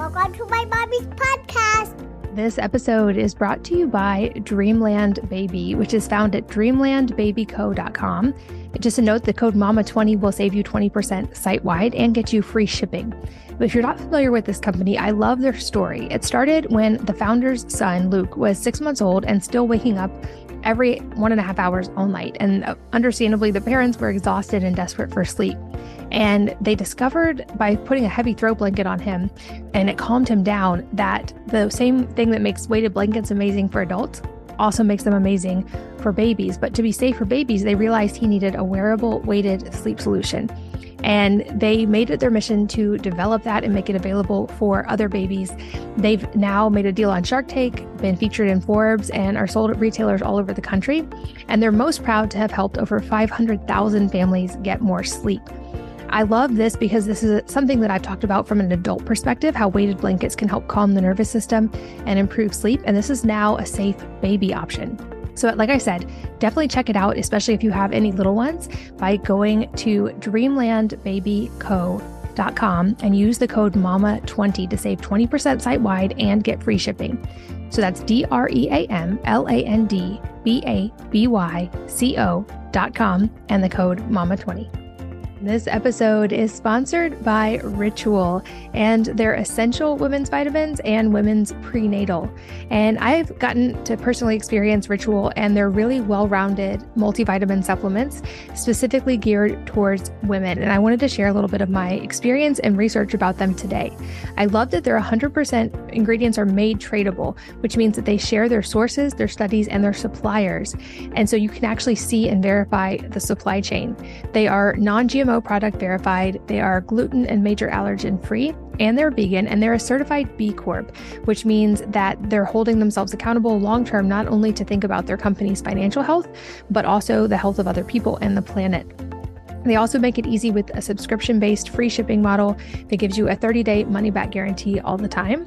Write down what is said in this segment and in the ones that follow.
Welcome to my mommy's podcast. This episode is brought to you by Dreamland Baby, which is found at dreamlandbabyco.com. Just a note the code MAMA20 will save you 20% site wide and get you free shipping. But if you're not familiar with this company, I love their story. It started when the founder's son, Luke, was six months old and still waking up every one and a half hours all night. And uh, understandably, the parents were exhausted and desperate for sleep. And they discovered by putting a heavy throw blanket on him and it calmed him down that the same thing that makes weighted blankets amazing for adults also makes them amazing for babies. But to be safe for babies, they realized he needed a wearable weighted sleep solution. And they made it their mission to develop that and make it available for other babies. They've now made a deal on Shark Tank, been featured in Forbes, and are sold at retailers all over the country. And they're most proud to have helped over 500,000 families get more sleep. I love this because this is something that I've talked about from an adult perspective how weighted blankets can help calm the nervous system and improve sleep. And this is now a safe baby option. So, like I said, definitely check it out, especially if you have any little ones, by going to dreamlandbabyco.com and use the code MAMA20 to save 20% site wide and get free shipping. So that's D R E A M L A N D B A B Y C O.com and the code MAMA20. This episode is sponsored by Ritual and their essential women's vitamins and women's prenatal. And I've gotten to personally experience Ritual and their really well rounded multivitamin supplements, specifically geared towards women. And I wanted to share a little bit of my experience and research about them today. I love that their 100% ingredients are made traceable, which means that they share their sources, their studies, and their suppliers. And so you can actually see and verify the supply chain. They are non GMO GMO product verified, they are gluten and major allergen free, and they're vegan, and they're a certified B Corp, which means that they're holding themselves accountable long term, not only to think about their company's financial health, but also the health of other people and the planet. They also make it easy with a subscription based free shipping model that gives you a 30 day money back guarantee all the time.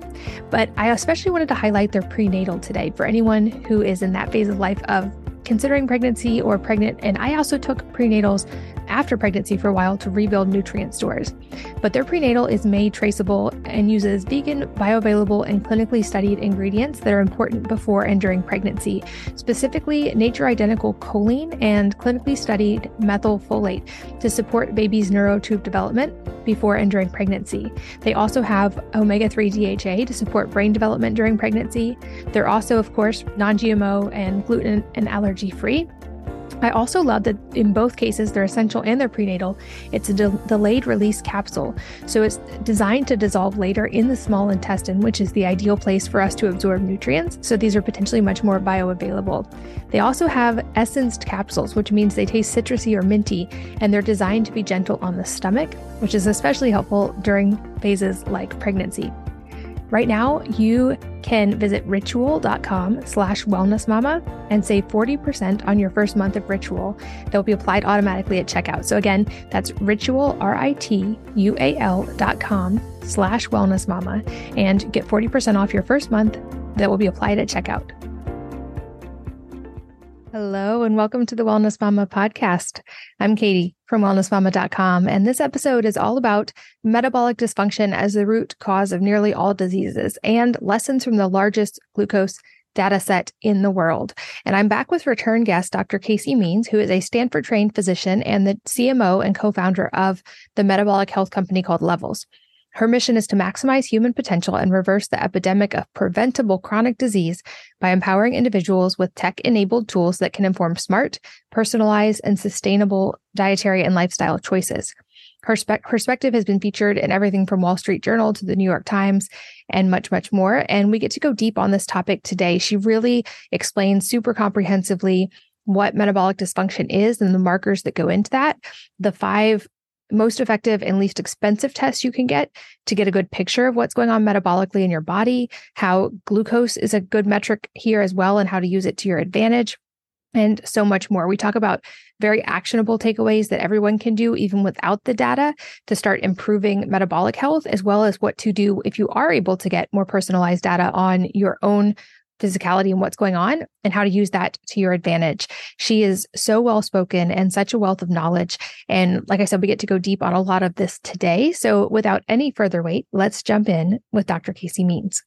But I especially wanted to highlight their prenatal today for anyone who is in that phase of life of considering pregnancy or pregnant. And I also took prenatals after pregnancy for a while to rebuild nutrient stores. But their prenatal is made traceable and uses vegan, bioavailable, and clinically studied ingredients that are important before and during pregnancy, specifically nature identical choline and clinically studied methylfolate to support baby's neural tube development before and during pregnancy. They also have omega 3 DHA to support brain development during pregnancy. They're also, of course, non GMO and gluten and allergy free. I also love that in both cases, their essential and their prenatal. It's a de- delayed release capsule. So it's designed to dissolve later in the small intestine, which is the ideal place for us to absorb nutrients. So these are potentially much more bioavailable. They also have essenced capsules, which means they taste citrusy or minty, and they're designed to be gentle on the stomach, which is especially helpful during phases like pregnancy. Right now, you can visit ritual.com slash wellnessmama and save 40% on your first month of Ritual that will be applied automatically at checkout. So again, that's ritual, R-I-T-U-A-L dot com slash wellnessmama and get 40% off your first month that will be applied at checkout. Hello, and welcome to the Wellness Mama podcast. I'm Katie from wellnessmama.com, and this episode is all about metabolic dysfunction as the root cause of nearly all diseases and lessons from the largest glucose data set in the world. And I'm back with return guest Dr. Casey Means, who is a Stanford trained physician and the CMO and co founder of the metabolic health company called Levels. Her mission is to maximize human potential and reverse the epidemic of preventable chronic disease by empowering individuals with tech enabled tools that can inform smart, personalized, and sustainable dietary and lifestyle choices. Her spe- perspective has been featured in everything from Wall Street Journal to the New York Times and much, much more. And we get to go deep on this topic today. She really explains super comprehensively what metabolic dysfunction is and the markers that go into that, the five most effective and least expensive test you can get to get a good picture of what's going on metabolically in your body, how glucose is a good metric here as well, and how to use it to your advantage, and so much more. We talk about very actionable takeaways that everyone can do, even without the data, to start improving metabolic health, as well as what to do if you are able to get more personalized data on your own physicality and what's going on and how to use that to your advantage. She is so well spoken and such a wealth of knowledge. And like I said, we get to go deep on a lot of this today. So without any further wait, let's jump in with Dr. Casey Means.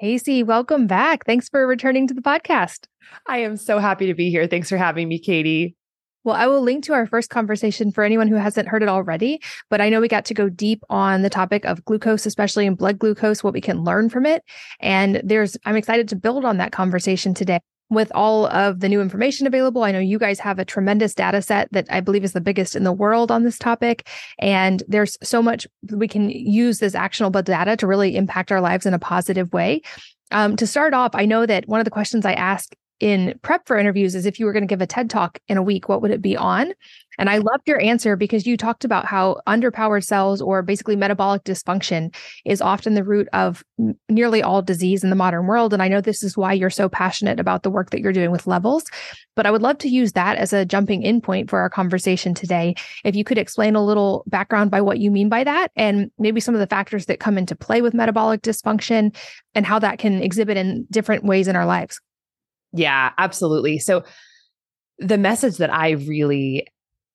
Casey, welcome back. Thanks for returning to the podcast. I am so happy to be here. Thanks for having me, Katie. Well, I will link to our first conversation for anyone who hasn't heard it already. But I know we got to go deep on the topic of glucose, especially in blood glucose, what we can learn from it. And there's, I'm excited to build on that conversation today with all of the new information available. I know you guys have a tremendous data set that I believe is the biggest in the world on this topic. And there's so much we can use this actionable data to really impact our lives in a positive way. Um, to start off, I know that one of the questions I ask in prep for interviews is if you were going to give a TED talk in a week, what would it be on? And I loved your answer because you talked about how underpowered cells or basically metabolic dysfunction is often the root of nearly all disease in the modern world. And I know this is why you're so passionate about the work that you're doing with levels. But I would love to use that as a jumping in point for our conversation today. If you could explain a little background by what you mean by that and maybe some of the factors that come into play with metabolic dysfunction and how that can exhibit in different ways in our lives. Yeah, absolutely. So the message that I really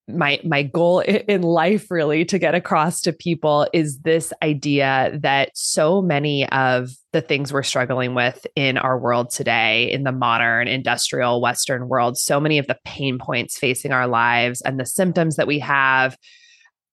my my goal in life really to get across to people is this idea that so many of the things we're struggling with in our world today in the modern industrial western world so many of the pain points facing our lives and the symptoms that we have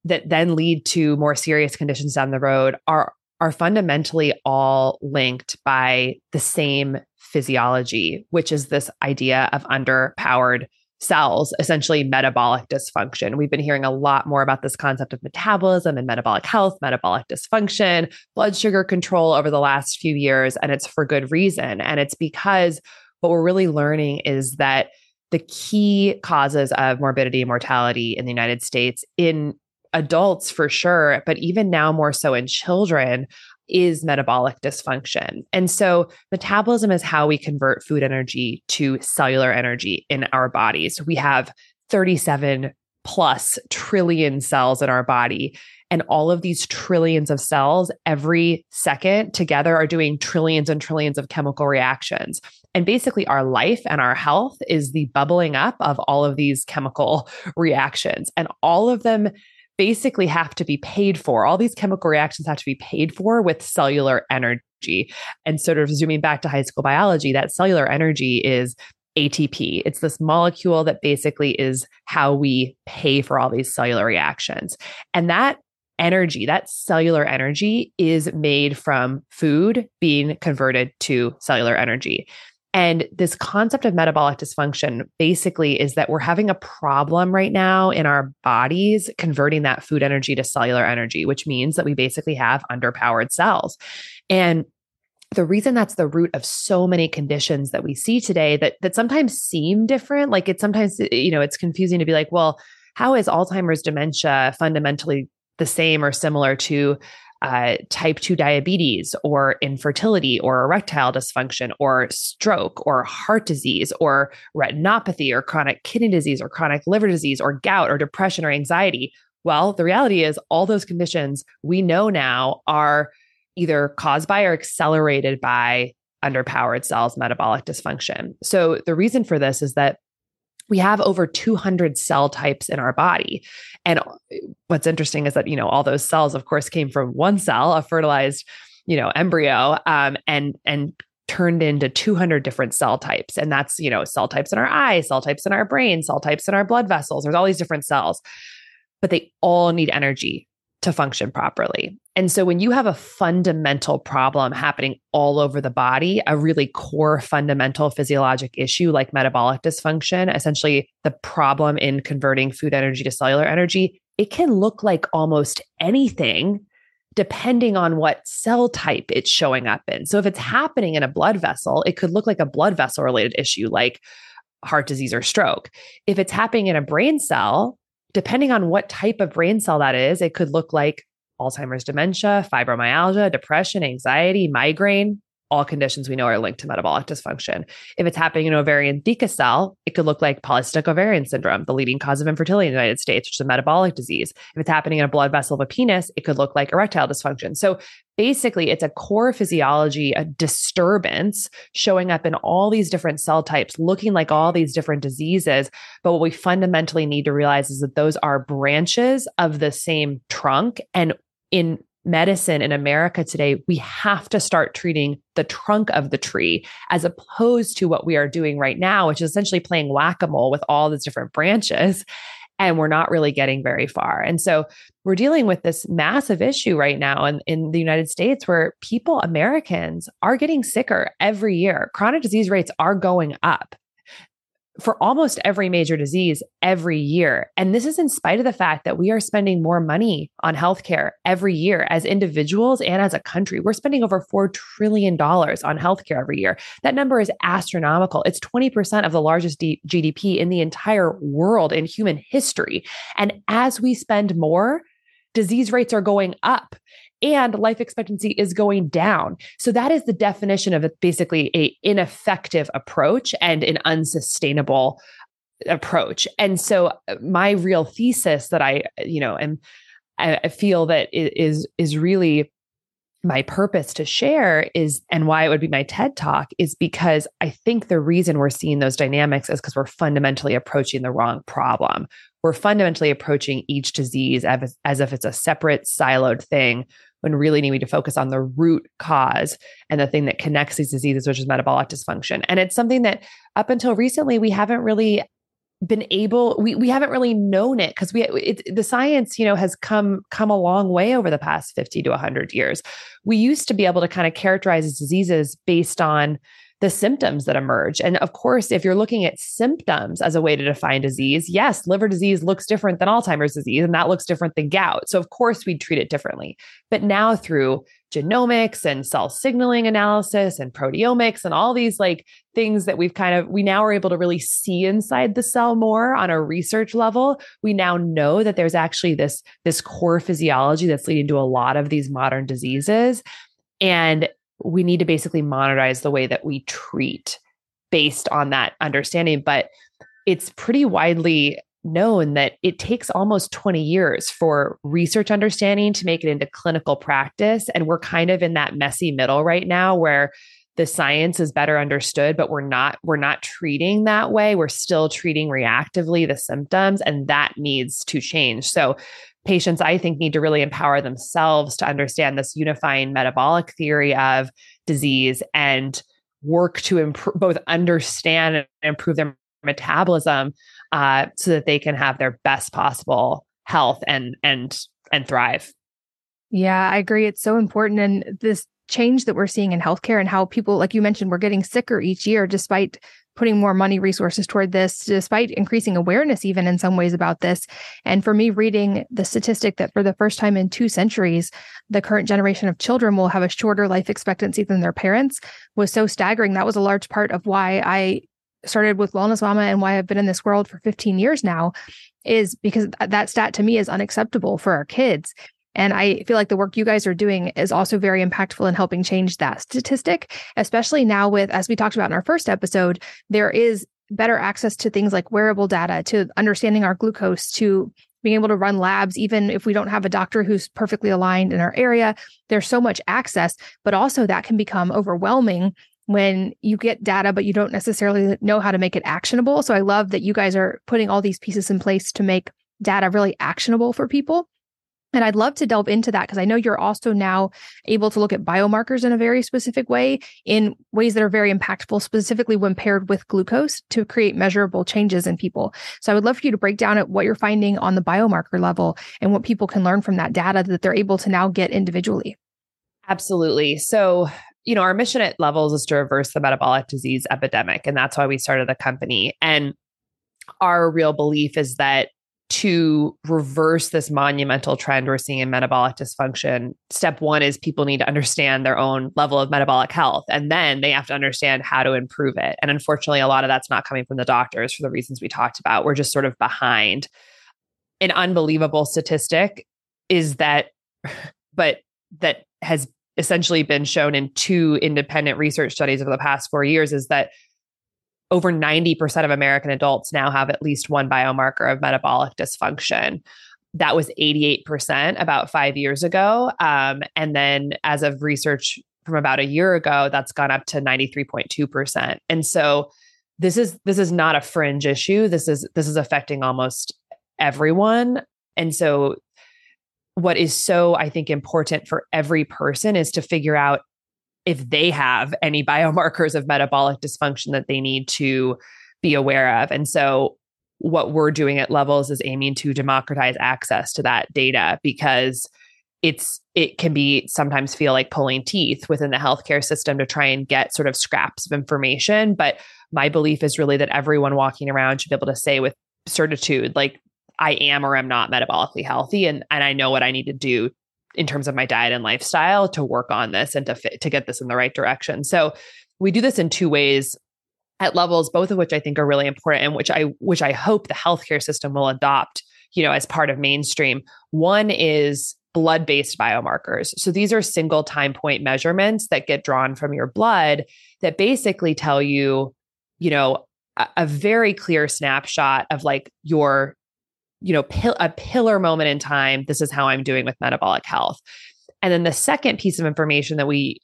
that then lead to more serious conditions down the road are are fundamentally all linked by the same physiology, which is this idea of underpowered cells, essentially metabolic dysfunction. We've been hearing a lot more about this concept of metabolism and metabolic health, metabolic dysfunction, blood sugar control over the last few years, and it's for good reason. And it's because what we're really learning is that the key causes of morbidity and mortality in the United States in adults for sure, but even now more so in children is metabolic dysfunction. And so, metabolism is how we convert food energy to cellular energy in our bodies. We have 37 plus trillion cells in our body. And all of these trillions of cells every second together are doing trillions and trillions of chemical reactions. And basically, our life and our health is the bubbling up of all of these chemical reactions. And all of them basically have to be paid for. All these chemical reactions have to be paid for with cellular energy. And sort of zooming back to high school biology, that cellular energy is ATP. It's this molecule that basically is how we pay for all these cellular reactions. And that energy, that cellular energy, is made from food being converted to cellular energy. And this concept of metabolic dysfunction basically is that we're having a problem right now in our bodies converting that food energy to cellular energy, which means that we basically have underpowered cells. And the reason that's the root of so many conditions that we see today that that sometimes seem different like it's sometimes you know it's confusing to be like well how is alzheimer's dementia fundamentally the same or similar to uh, type 2 diabetes or infertility or erectile dysfunction or stroke or heart disease or retinopathy or chronic kidney disease or chronic liver disease or gout or depression or anxiety. Well, the reality is, all those conditions we know now are either caused by or accelerated by underpowered cells metabolic dysfunction. So, the reason for this is that we have over 200 cell types in our body. And uh, what's interesting is that, you know, all those cells, of course, came from one cell, a fertilized, you know, embryo, um, and, and turned into 200 different cell types. And that's, you know, cell types in our eye, cell types in our brain, cell types in our blood vessels. There's all these different cells, but they all need energy to function properly. And so when you have a fundamental problem happening all over the body, a really core fundamental physiologic issue like metabolic dysfunction, essentially the problem in converting food energy to cellular energy, it can look like almost anything depending on what cell type it's showing up in. So if it's happening in a blood vessel, it could look like a blood vessel related issue like heart disease or stroke. If it's happening in a brain cell, depending on what type of brain cell that is, it could look like Alzheimer's dementia, fibromyalgia, depression, anxiety, migraine. All conditions we know are linked to metabolic dysfunction. If it's happening in ovarian theca cell, it could look like polycystic ovarian syndrome, the leading cause of infertility in the United States, which is a metabolic disease. If it's happening in a blood vessel of a penis, it could look like erectile dysfunction. So basically, it's a core physiology, a disturbance showing up in all these different cell types, looking like all these different diseases. But what we fundamentally need to realize is that those are branches of the same trunk. And in medicine in America today, we have to start treating the trunk of the tree as opposed to what we are doing right now, which is essentially playing whack a mole with all these different branches. And we're not really getting very far. And so we're dealing with this massive issue right now in, in the United States where people, Americans, are getting sicker every year. Chronic disease rates are going up for almost every major disease every year. And this is in spite of the fact that we are spending more money on healthcare every year as individuals and as a country. We're spending over $4 trillion on healthcare every year. That number is astronomical. It's 20% of the largest D- GDP in the entire world in human history. And as we spend more, disease rates are going up and life expectancy is going down. So that is the definition of basically a ineffective approach and an unsustainable approach. And so uh, my real thesis that I, you know, am I feel that is is really my purpose to share is and why it would be my TED talk is because I think the reason we're seeing those dynamics is because we're fundamentally approaching the wrong problem. We're fundamentally approaching each disease as, as if it's a separate siloed thing when really needing to focus on the root cause and the thing that connects these diseases, which is metabolic dysfunction. And it's something that up until recently, we haven't really been able we we haven't really known it because we it, the science you know has come come a long way over the past 50 to 100 years we used to be able to kind of characterize diseases based on the symptoms that emerge. And of course, if you're looking at symptoms as a way to define disease, yes, liver disease looks different than Alzheimer's disease, and that looks different than gout. So, of course, we'd treat it differently. But now, through genomics and cell signaling analysis and proteomics and all these like things that we've kind of we now are able to really see inside the cell more on a research level we now know that there's actually this this core physiology that's leading to a lot of these modern diseases and we need to basically monetize the way that we treat based on that understanding. But it's pretty widely known that it takes almost 20 years for research understanding to make it into clinical practice. And we're kind of in that messy middle right now where the science is better understood but we're not we're not treating that way we're still treating reactively the symptoms and that needs to change so patients, I think, need to really empower themselves to understand this unifying metabolic theory of disease and work to improve both understand and improve their metabolism uh, so that they can have their best possible health and and and thrive. Yeah, I agree. It's so important. And this change that we're seeing in healthcare and how people, like you mentioned, we're getting sicker each year despite putting more money resources toward this despite increasing awareness even in some ways about this. And for me reading the statistic that for the first time in two centuries the current generation of children will have a shorter life expectancy than their parents was so staggering. That was a large part of why i started with wellness mama and why i've been in this world for 15 years now is because that stat to me is unacceptable for our kids and I feel like the work you guys are doing is also very impactful in helping change that statistic, especially now with, as we talked about in our first episode, there is better access to things like wearable data, to understanding our glucose, to being able to run labs, even if we don't have a doctor who's perfectly aligned in our area. There's so much access, but also that can become overwhelming when you get data, but you don't necessarily know how to make it actionable. So I love that you guys are putting all these pieces in place to make data really actionable for people. And I'd love to delve into that because I know you're also now able to look at biomarkers in a very specific way, in ways that are very impactful, specifically when paired with glucose to create measurable changes in people. So I would love for you to break down at what you're finding on the biomarker level and what people can learn from that data that they're able to now get individually. Absolutely. So, you know, our mission at Levels is to reverse the metabolic disease epidemic. And that's why we started the company. And our real belief is that to reverse this monumental trend we're seeing in metabolic dysfunction, step one is people need to understand their own level of metabolic health, and then they have to understand how to improve it. And unfortunately, a lot of that's not coming from the doctors for the reasons we talked about. We're just sort of behind. An unbelievable statistic is that, but that has essentially been shown in two independent research studies over the past four years is that over 90% of American adults now have at least one biomarker of metabolic dysfunction. That was 88% about five years ago. Um, and then as of research from about a year ago, that's gone up to 93.2%. And so this is this is not a fringe issue. This is this is affecting almost everyone. And so what is so I think important for every person is to figure out if they have any biomarkers of metabolic dysfunction that they need to be aware of. And so what we're doing at levels is aiming to democratize access to that data because it's it can be sometimes feel like pulling teeth within the healthcare system to try and get sort of scraps of information but my belief is really that everyone walking around should be able to say with certitude like i am or i'm not metabolically healthy and and i know what i need to do in terms of my diet and lifestyle to work on this and to fit, to get this in the right direction. So we do this in two ways at levels both of which I think are really important and which I which I hope the healthcare system will adopt, you know, as part of mainstream. One is blood-based biomarkers. So these are single time point measurements that get drawn from your blood that basically tell you, you know, a, a very clear snapshot of like your you know, pil- a pillar moment in time. This is how I'm doing with metabolic health. And then the second piece of information that we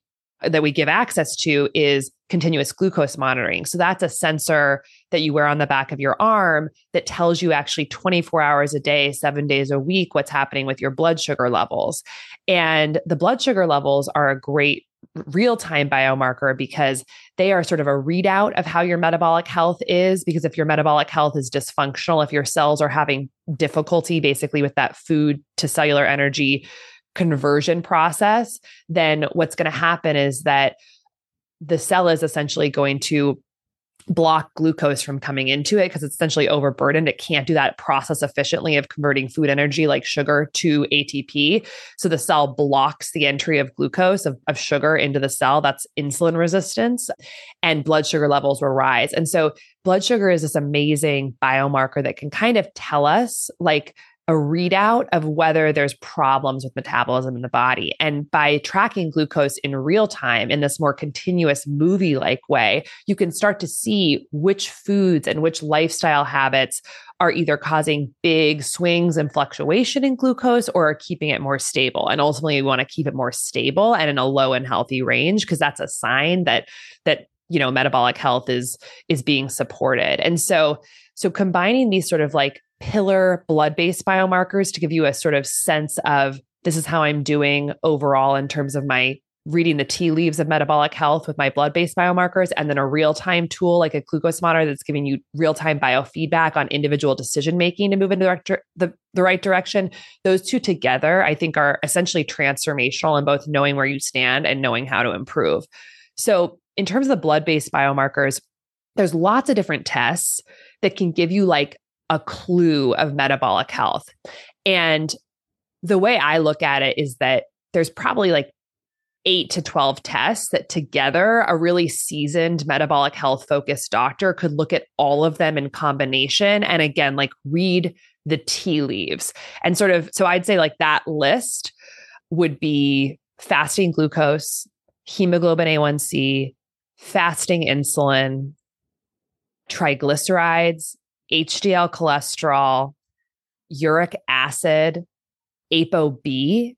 that we give access to is continuous glucose monitoring. So that's a sensor that you wear on the back of your arm that tells you actually 24 hours a day, 7 days a week what's happening with your blood sugar levels. And the blood sugar levels are a great real time biomarker because they are sort of a readout of how your metabolic health is. Because if your metabolic health is dysfunctional, if your cells are having difficulty basically with that food to cellular energy conversion process, then what's going to happen is that the cell is essentially going to block glucose from coming into it because it's essentially overburdened. It can't do that process efficiently of converting food energy like sugar to ATP. So the cell blocks the entry of glucose, of, of sugar into the cell. That's insulin resistance, and blood sugar levels will rise. And so blood sugar is this amazing biomarker that can kind of tell us like a readout of whether there's problems with metabolism in the body. And by tracking glucose in real time in this more continuous movie like way, you can start to see which foods and which lifestyle habits are either causing big swings and fluctuation in glucose or are keeping it more stable. And ultimately, we want to keep it more stable and in a low and healthy range because that's a sign that that you know metabolic health is is being supported. And so so combining these sort of like pillar blood based biomarkers to give you a sort of sense of this is how I'm doing overall in terms of my reading the tea leaves of metabolic health with my blood based biomarkers, and then a real time tool like a glucose monitor that's giving you real time biofeedback on individual decision making to move in the, the, right direction. Those two together, I think, are essentially transformational in both knowing where you stand and knowing how to improve. So, in terms of the blood based biomarkers, there's lots of different tests that can give you like a clue of metabolic health. And the way I look at it is that there's probably like eight to 12 tests that together a really seasoned metabolic health focused doctor could look at all of them in combination. And again, like read the tea leaves and sort of, so I'd say like that list would be fasting glucose, hemoglobin A1C, fasting insulin, triglycerides, HDL cholesterol, uric acid, ApoB,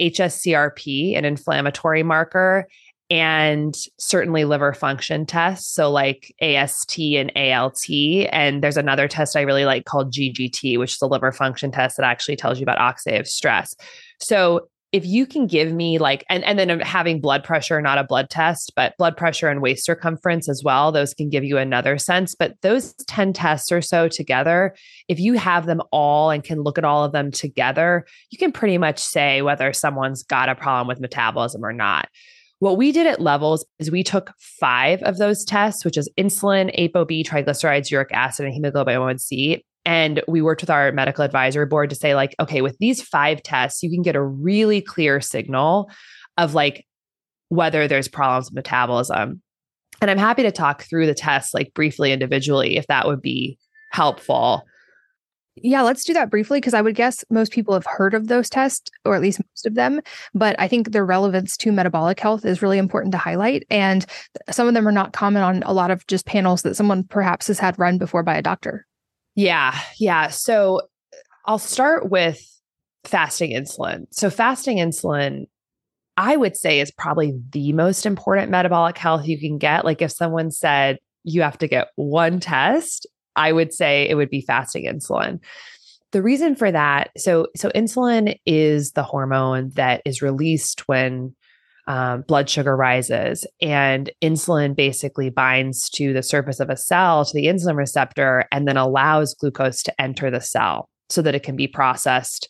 HSCRP, an inflammatory marker, and certainly liver function tests. So, like AST and ALT. And there's another test I really like called GGT, which is a liver function test that actually tells you about oxidative stress. So, if you can give me like and and then um, having blood pressure not a blood test but blood pressure and waist circumference as well those can give you another sense. But those 10 tests or so together if you have them all and can look at all of them together you can pretty much say whether someone's got a problem with metabolism or not. What we did at levels is we took five of those tests, which is insulin, ApoB, triglycerides, uric acid, and hemoglobin A1C, and we worked with our medical advisory board to say, like, okay, with these five tests, you can get a really clear signal of like whether there's problems with metabolism. And I'm happy to talk through the tests like briefly individually if that would be helpful. Yeah, let's do that briefly because I would guess most people have heard of those tests, or at least most of them. But I think their relevance to metabolic health is really important to highlight. And some of them are not common on a lot of just panels that someone perhaps has had run before by a doctor. Yeah. Yeah. So I'll start with fasting insulin. So, fasting insulin, I would say, is probably the most important metabolic health you can get. Like, if someone said you have to get one test, I would say it would be fasting insulin. The reason for that, so so insulin is the hormone that is released when um, blood sugar rises, and insulin basically binds to the surface of a cell to the insulin receptor, and then allows glucose to enter the cell so that it can be processed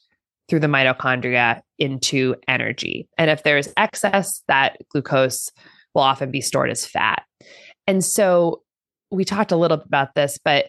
through the mitochondria into energy. And if there's excess, that glucose will often be stored as fat. And so we talked a little bit about this, but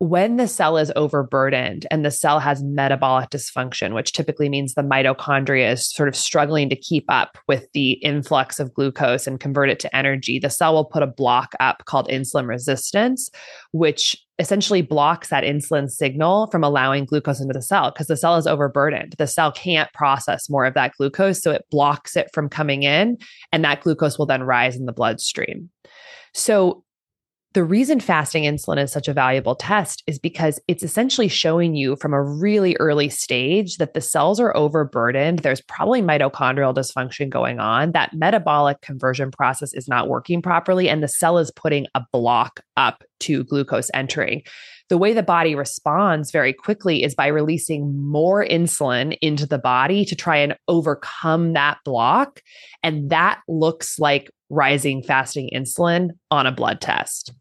when the cell is overburdened and the cell has metabolic dysfunction, which typically means the mitochondria is sort of struggling to keep up with the influx of glucose and convert it to energy, the cell will put a block up called insulin resistance, which essentially blocks that insulin signal from allowing glucose into the cell because the cell is overburdened. The cell can't process more of that glucose, so it blocks it from coming in, and that glucose will then rise in the bloodstream. So, the reason fasting insulin is such a valuable test is because it's essentially showing you from a really early stage that the cells are overburdened. There's probably mitochondrial dysfunction going on. That metabolic conversion process is not working properly, and the cell is putting a block up to glucose entering. The way the body responds very quickly is by releasing more insulin into the body to try and overcome that block. And that looks like rising fasting insulin on a blood test.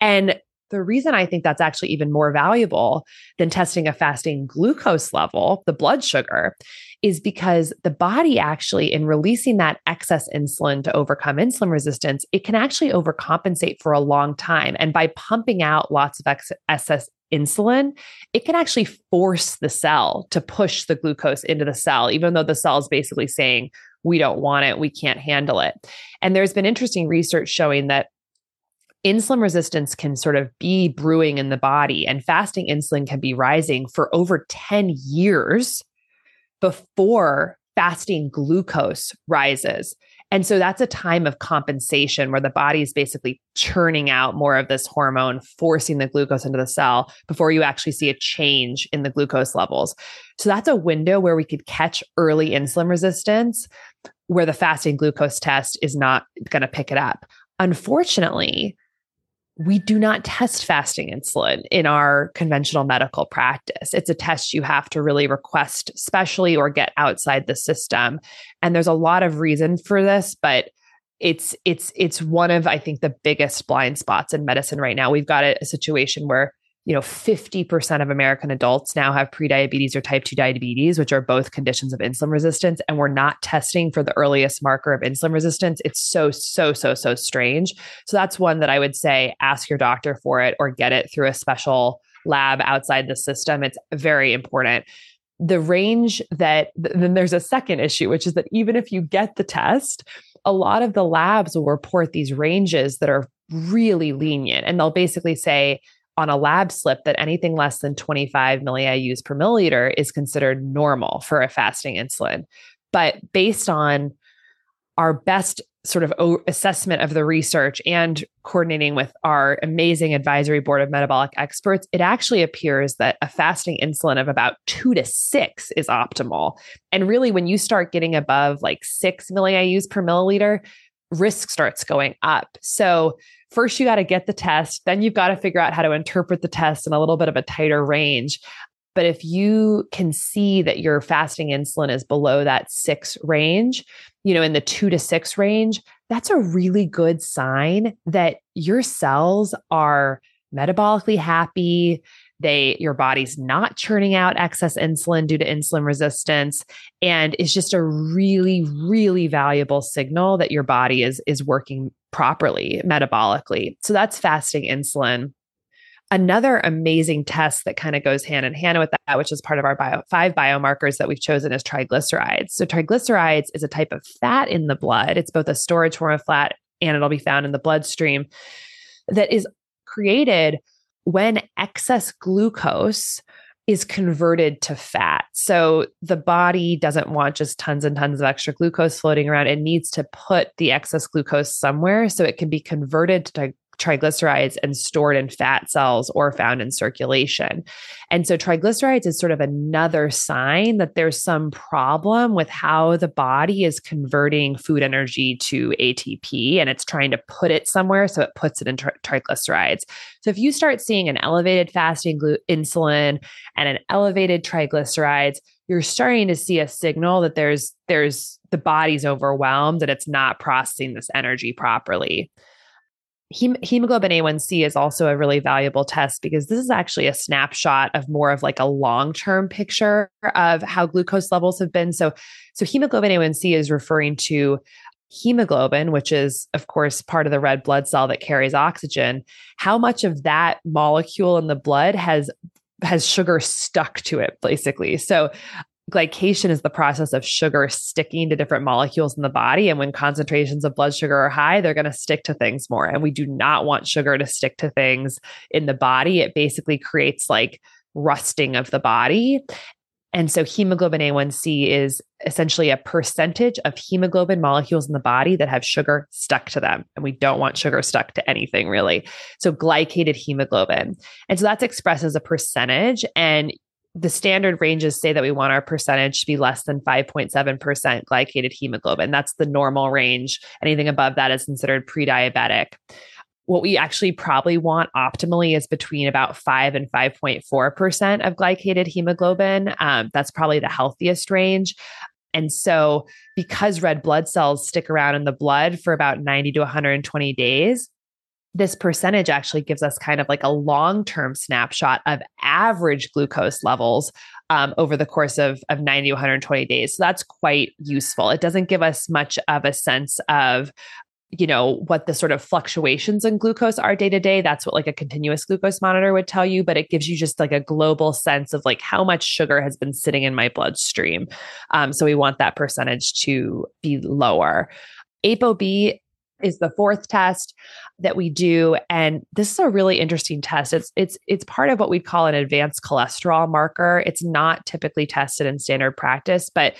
And the reason I think that's actually even more valuable than testing a fasting glucose level, the blood sugar, is because the body actually, in releasing that excess insulin to overcome insulin resistance, it can actually overcompensate for a long time. And by pumping out lots of excess insulin, it can actually force the cell to push the glucose into the cell, even though the cell is basically saying, we don't want it, we can't handle it. And there's been interesting research showing that insulin resistance can sort of be brewing in the body and fasting insulin can be rising for over 10 years before fasting glucose rises. And so that's a time of compensation where the body is basically churning out more of this hormone, forcing the glucose into the cell before you actually see a change in the glucose levels. So that's a window where we could catch early insulin resistance where the fasting glucose test is not going to pick it up. Unfortunately, we do not test fasting insulin in our conventional medical practice. It's a test you have to really request specially or get outside the system. And there's a lot of reason for this, but it's it's it's one of I think the biggest blind spots in medicine right now. We've got a, a situation where you know 50% of american adults now have prediabetes or type 2 diabetes which are both conditions of insulin resistance and we're not testing for the earliest marker of insulin resistance. It's so so so so strange. So that's one that i would say ask your doctor for it or get it through a special lab outside the system. It's very important. The range that then there's a second issue which is that even if you get the test a lot of the labs will report these ranges that are really lenient and they'll basically say on a lab slip that anything less than 25 milliIUs per milliliter is considered normal for a fasting insulin. But based on our best sort of assessment of the research and coordinating with our amazing advisory board of metabolic experts, it actually appears that a fasting insulin of about two to six is optimal. And really, when you start getting above like six milliIUs per milliliter, risk starts going up. So first you got to get the test, then you've got to figure out how to interpret the test in a little bit of a tighter range. But if you can see that your fasting insulin is below that six range, you know, in the two to six range, that's a really good sign that your cells are metabolically happy they your body's not churning out excess insulin due to insulin resistance. And it's just a really really valuable signal that your body is is working properly metabolically. So that's fasting insulin. Another amazing test that kind of goes hand in hand with that which is part of our bio, five biomarkers that we've chosen is triglycerides. So triglycerides is a type of fat in the blood. It's both a storage form of fat and it'll be found in the bloodstream that is created when excess glucose is converted to fat. So the body doesn't want just tons and tons of extra glucose floating around. It needs to put the excess glucose somewhere so it can be converted to triglycerides and stored in fat cells or found in circulation. And so triglycerides is sort of another sign that there's some problem with how the body is converting food energy to ATP and it's trying to put it somewhere so it puts it in tri- triglycerides. So if you start seeing an elevated fasting glu- insulin and an elevated triglycerides, you're starting to see a signal that there's there's the body's overwhelmed and it's not processing this energy properly hemoglobin A1C is also a really valuable test because this is actually a snapshot of more of like a long-term picture of how glucose levels have been. So, so hemoglobin A1C is referring to hemoglobin, which is, of course, part of the red blood cell that carries oxygen. How much of that molecule in the blood has has sugar stuck to it, basically. So glycation is the process of sugar sticking to different molecules in the body. And when concentrations of blood sugar are high, they're going to stick to things more. And we do not want sugar to stick to things in the body. It basically creates like rusting of the body. And so hemoglobin A1C is essentially a percentage of hemoglobin molecules in the body that have sugar stuck to them. And we don't want sugar stuck to anything really. So glycated hemoglobin. And so that's expressed as a percentage. And the standard ranges say that we want our percentage to be less than 5.7% glycated hemoglobin. That's the normal range. Anything above that is considered pre diabetic. What we actually probably want optimally is between about 5 and 5.4% of glycated hemoglobin. Um, that's probably the healthiest range. And so, because red blood cells stick around in the blood for about 90 to 120 days, this percentage actually gives us kind of like a long term snapshot of average glucose levels um, over the course of, of 90 120 days. So that's quite useful. It doesn't give us much of a sense of you know what the sort of fluctuations in glucose are day to day that's what like a continuous glucose monitor would tell you but it gives you just like a global sense of like how much sugar has been sitting in my bloodstream um, so we want that percentage to be lower apob is the fourth test that we do and this is a really interesting test. It's it's it's part of what we call an advanced cholesterol marker. It's not typically tested in standard practice but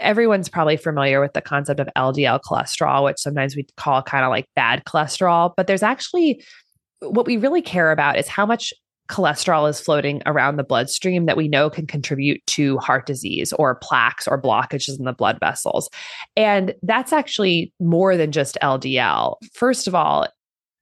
everyone's probably familiar with the concept of LDL cholesterol which sometimes we call kind of like bad cholesterol but there's actually what we really care about is how much cholesterol is floating around the bloodstream that we know can contribute to heart disease or plaques or blockages in the blood vessels. And that's actually more than just LDL. First of all,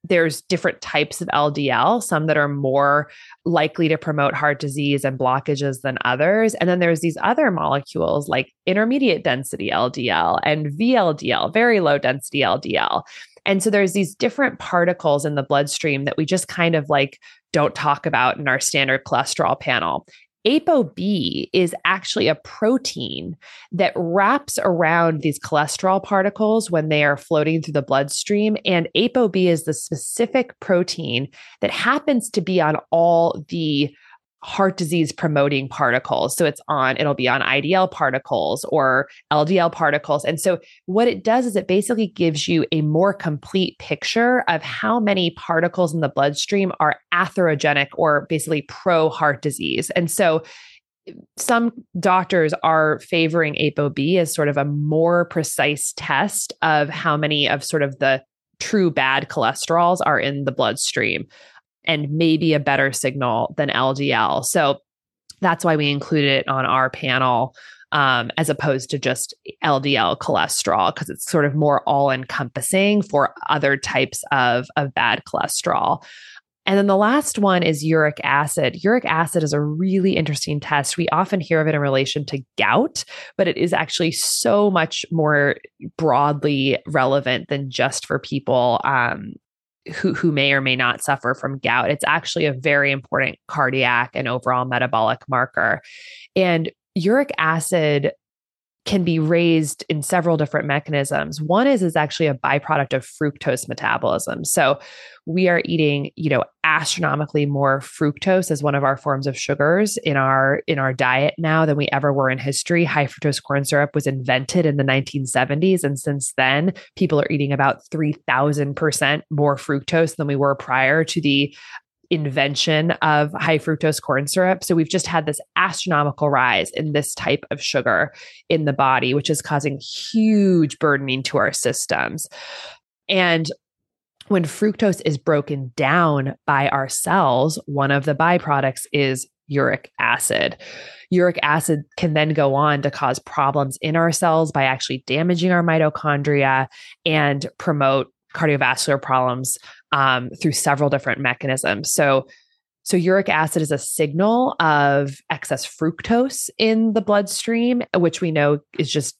there's different types of LDL, some that are more likely to promote heart disease and blockages than others. And then there's these other molecules like intermediate density LDL and VLDL, very low density LDL. And so there's these different particles in the bloodstream that we just kind of like don't talk about in our standard cholesterol panel. ApoB is actually a protein that wraps around these cholesterol particles when they are floating through the bloodstream. And ApoB is the specific protein that happens to be on all the heart disease promoting particles. So it's on, it'll be on IDL particles or LDL particles. And so what it does is it basically gives you a more complete picture of how many particles in the bloodstream are atherogenic or basically pro heart disease. And so some doctors are favoring ApoB as sort of a more precise test of how many of sort of the true bad cholesterols are in the bloodstream and maybe a better signal than LDL. So that's why we included it on our panel um, as opposed to just LDL cholesterol, because it's sort of more all encompassing for other types of, of bad cholesterol. And then the last one is uric acid. Uric acid is a really interesting test. We often hear of it in relation to gout, but it is actually so much more broadly relevant than just for people um, who, who may or may not suffer from gout. It's actually a very important cardiac and overall metabolic marker. And uric acid can be raised in several different mechanisms. One is is actually a byproduct of fructose metabolism. So we are eating, you know, astronomically more fructose as one of our forms of sugars in our in our diet now than we ever were in history. High fructose corn syrup was invented in the 1970s and since then people are eating about 3000% more fructose than we were prior to the invention of high fructose corn syrup. So we've just had this astronomical rise in this type of sugar in the body, which is causing huge burdening to our systems. And when fructose is broken down by our cells, one of the byproducts is uric acid. Uric acid can then go on to cause problems in our cells by actually damaging our mitochondria and promote cardiovascular problems um, through several different mechanisms. So, so uric acid is a signal of excess fructose in the bloodstream, which we know is just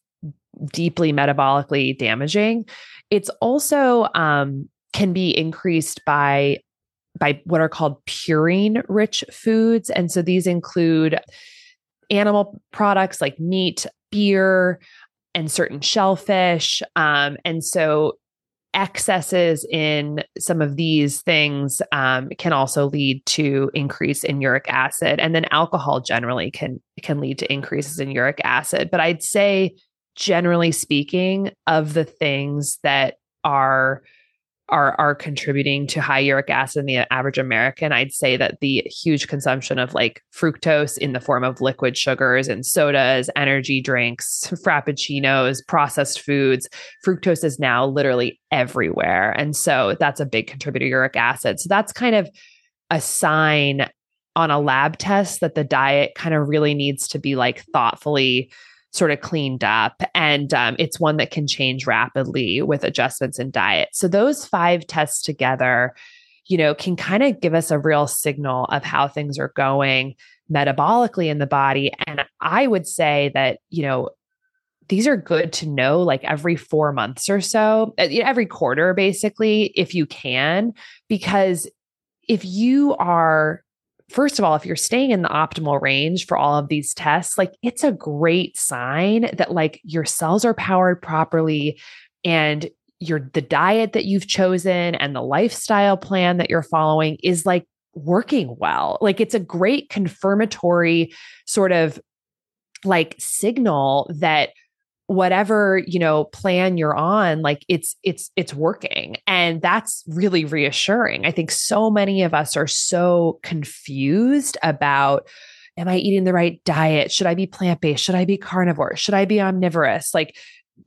deeply metabolically damaging. It's also um, can be increased by by what are called purine rich foods, and so these include animal products like meat, beer, and certain shellfish. Um, and so excesses in some of these things um, can also lead to increase in uric acid. And then alcohol generally can can lead to increases in uric acid. But i'd say generally speaking of the things that are are are contributing to high uric acid in the average American, I'd say that the huge consumption of like fructose in the form of liquid sugars and sodas, energy drinks, frappuccinos, processed foods, fructose is now literally everywhere. And so that's a big contributor to uric acid. So that's kind of a sign on a lab test that the diet kind of really needs to be like thoughtfully sort of cleaned up. And um, it's one that can change rapidly with adjustments in diet. So those five tests together, you know, can kind of give us a real signal of how things are going metabolically in the body. And I would say that, you know, these are good to know like every four months or so, uh, every quarter, basically, if you can, because if you are first of all, if you're staying in the optimal range for all of these tests, like it's a great sign that like your cells are powered properly and your the diet that you've chosen and the lifestyle plan that you're following is like working well. Like it's a great confirmatory sort of like signal that whatever you know plan you're on like it's it's it's working. And that's really reassuring. I think so many of us are so confused about am i eating the right diet? Should i be plant-based? Should i be carnivore? Should i be omnivorous? Like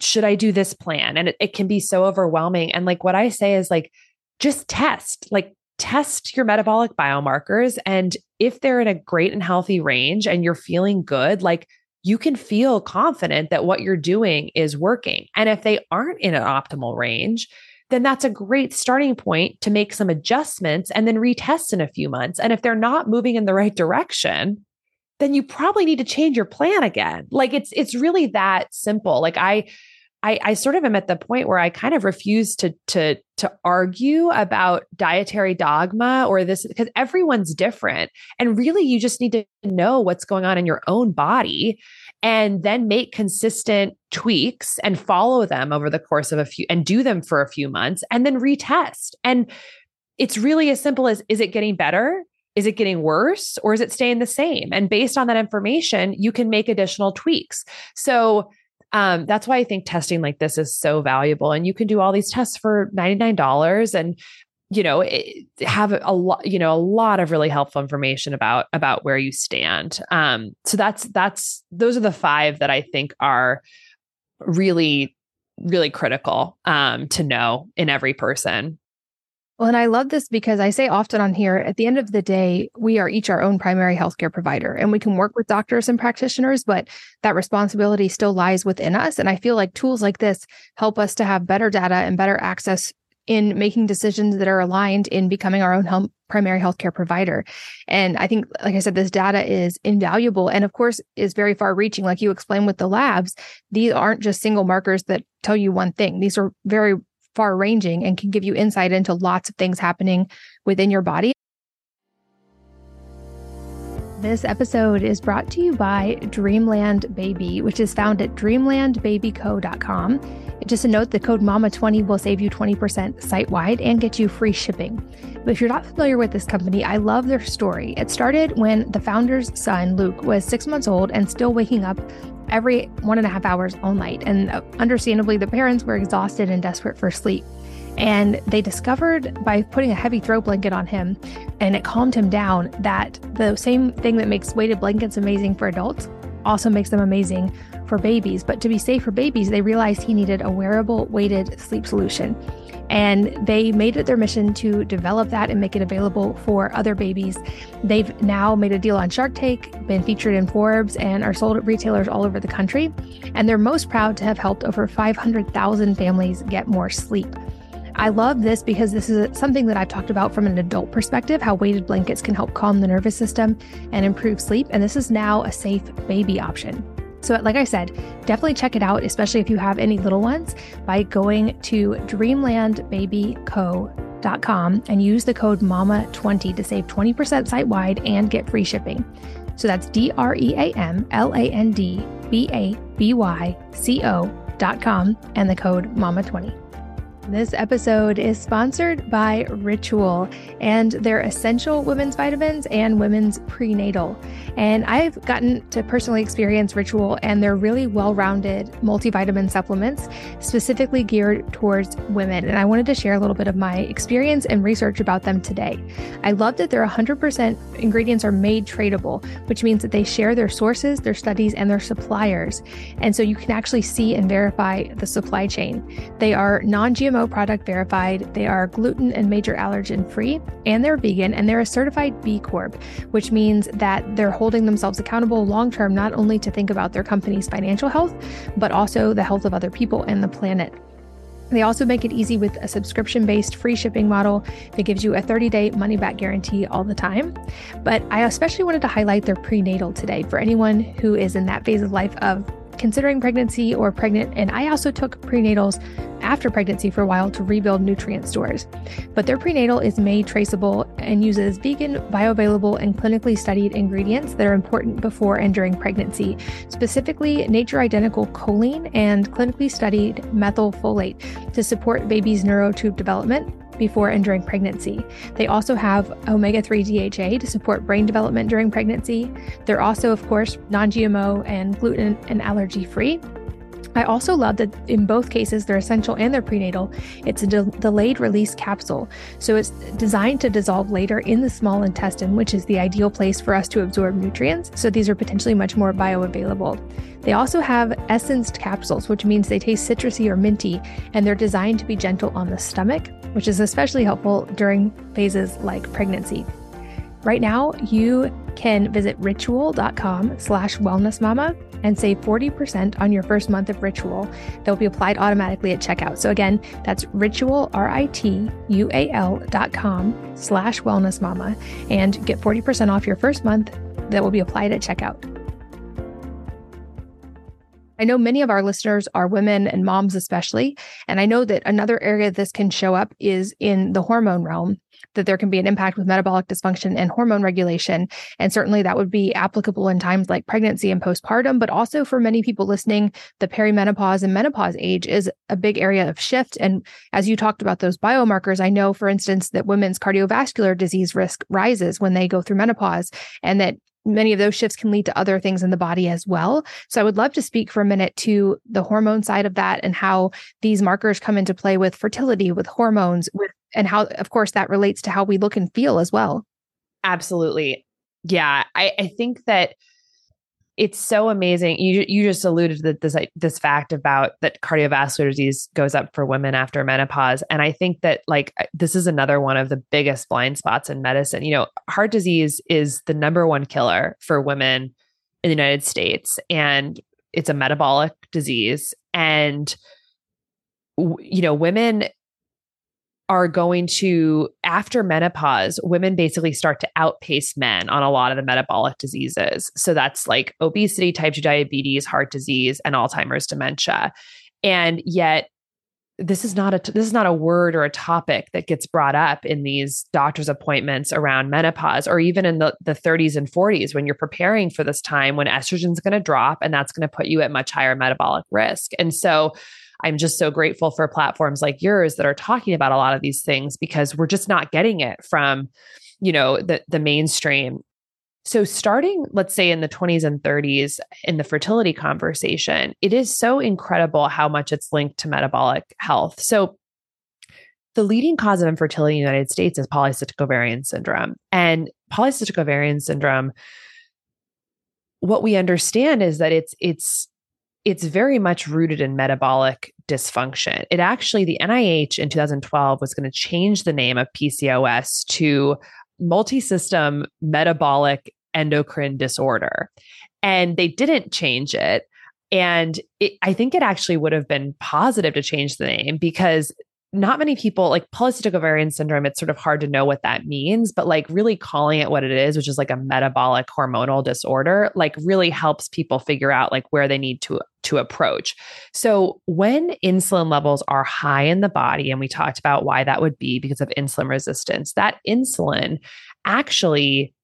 should i do this plan? And it, it can be so overwhelming. And like what i say is like just test. Like test your metabolic biomarkers. And if they're in a great and healthy range and you're feeling good like you can feel confident that what you're doing is working. And if they aren't in an optimal range, then that's a great starting point to make some adjustments and then retest in a few months. And if they're not moving in the right direction, then you probably need to change your plan again. Like it's it's really that simple. Like I I, I sort of am at the point where I kind of refuse to to to argue about dietary dogma or this because everyone's different. And really you just need to know what's going on in your own body and then make consistent tweaks and follow them over the course of a few and do them for a few months and then retest. And it's really as simple as is it getting better? Is it getting worse or is it staying the same? And based on that information, you can make additional tweaks. So um, that's why I think testing like this is so valuable. And you can do all these tests for $99 and you know have a lot you know a lot of really helpful information about about where you stand um so that's that's those are the five that i think are really really critical um to know in every person well, and I love this because I say often on here at the end of the day, we are each our own primary healthcare provider and we can work with doctors and practitioners, but that responsibility still lies within us. And I feel like tools like this help us to have better data and better access in making decisions that are aligned in becoming our own primary healthcare provider. And I think, like I said, this data is invaluable and, of course, is very far reaching. Like you explained with the labs, these aren't just single markers that tell you one thing, these are very far ranging and can give you insight into lots of things happening within your body. This episode is brought to you by Dreamland Baby, which is found at dreamlandbabyco.com. Just a note the code MAMA20 will save you 20% site wide and get you free shipping. But if you're not familiar with this company, I love their story. It started when the founder's son, Luke, was six months old and still waking up every one and a half hours all night. And uh, understandably, the parents were exhausted and desperate for sleep. And they discovered by putting a heavy throw blanket on him and it calmed him down that the same thing that makes weighted blankets amazing for adults also makes them amazing for babies. But to be safe for babies, they realized he needed a wearable weighted sleep solution. And they made it their mission to develop that and make it available for other babies. They've now made a deal on Shark Tank, been featured in Forbes, and are sold at retailers all over the country. And they're most proud to have helped over 500,000 families get more sleep. I love this because this is something that I've talked about from an adult perspective how weighted blankets can help calm the nervous system and improve sleep. And this is now a safe baby option. So, like I said, definitely check it out, especially if you have any little ones, by going to dreamlandbabyco.com and use the code MAMA20 to save 20% site wide and get free shipping. So that's D R E A M L A N D B A B Y C O.com and the code MAMA20. This episode is sponsored by Ritual and their essential women's vitamins and women's prenatal. And I've gotten to personally experience Ritual and their really well rounded multivitamin supplements, specifically geared towards women. And I wanted to share a little bit of my experience and research about them today. I love that their 100% ingredients are made traceable, which means that they share their sources, their studies, and their suppliers. And so you can actually see and verify the supply chain. They are non GMO GMO product verified, they are gluten and major allergen free, and they're vegan, and they're a certified B Corp, which means that they're holding themselves accountable long term, not only to think about their company's financial health, but also the health of other people and the planet. They also make it easy with a subscription based free shipping model that gives you a 30 day money back guarantee all the time. But I especially wanted to highlight their prenatal today for anyone who is in that phase of life of considering pregnancy or pregnant. And I also took prenatals after pregnancy for a while to rebuild nutrient stores. But their prenatal is made traceable and uses vegan, bioavailable, and clinically studied ingredients that are important before and during pregnancy, specifically nature identical choline and clinically studied methylfolate to support baby's neural tube development before and during pregnancy. They also have omega 3 DHA to support brain development during pregnancy. They're also, of course, non GMO and gluten and allergy free. I also love that in both cases, their essential and their prenatal. It's a de- delayed release capsule. So it's designed to dissolve later in the small intestine, which is the ideal place for us to absorb nutrients. So these are potentially much more bioavailable. They also have essenced capsules, which means they taste citrusy or minty, and they're designed to be gentle on the stomach, which is especially helpful during phases like pregnancy. Right now, you can visit ritual.com slash wellnessmama and save 40% on your first month of Ritual. that will be applied automatically at checkout. So again, that's ritual, R-I-T-U-A-L dot com slash wellnessmama and get 40% off your first month that will be applied at checkout. I know many of our listeners are women and moms, especially. And I know that another area this can show up is in the hormone realm, that there can be an impact with metabolic dysfunction and hormone regulation. And certainly that would be applicable in times like pregnancy and postpartum, but also for many people listening, the perimenopause and menopause age is a big area of shift. And as you talked about those biomarkers, I know, for instance, that women's cardiovascular disease risk rises when they go through menopause and that many of those shifts can lead to other things in the body as well. So I would love to speak for a minute to the hormone side of that and how these markers come into play with fertility, with hormones, with and how of course that relates to how we look and feel as well. Absolutely. Yeah, I, I think that it's so amazing. You you just alluded to this this fact about that cardiovascular disease goes up for women after menopause, and I think that like this is another one of the biggest blind spots in medicine. You know, heart disease is the number one killer for women in the United States, and it's a metabolic disease, and you know, women are going to, after menopause, women basically start to outpace men on a lot of the metabolic diseases. So that's like obesity, type 2 diabetes, heart disease, and Alzheimer's dementia. And yet, this is not a this is not a word or a topic that gets brought up in these doctor's appointments around menopause or even in the, the 30s and 40s when you're preparing for this time when estrogen's going to drop and that's going to put you at much higher metabolic risk and so I'm just so grateful for platforms like yours that are talking about a lot of these things because we're just not getting it from, you know, the the mainstream. So starting let's say in the 20s and 30s in the fertility conversation, it is so incredible how much it's linked to metabolic health. So the leading cause of infertility in the United States is polycystic ovarian syndrome. And polycystic ovarian syndrome, what we understand is that it's it's it's very much rooted in metabolic dysfunction. It actually, the NIH in 2012 was going to change the name of PCOS to multisystem metabolic endocrine disorder. And they didn't change it. And it, I think it actually would have been positive to change the name because not many people like polycystic ovarian syndrome it's sort of hard to know what that means but like really calling it what it is which is like a metabolic hormonal disorder like really helps people figure out like where they need to to approach. So when insulin levels are high in the body and we talked about why that would be because of insulin resistance that insulin actually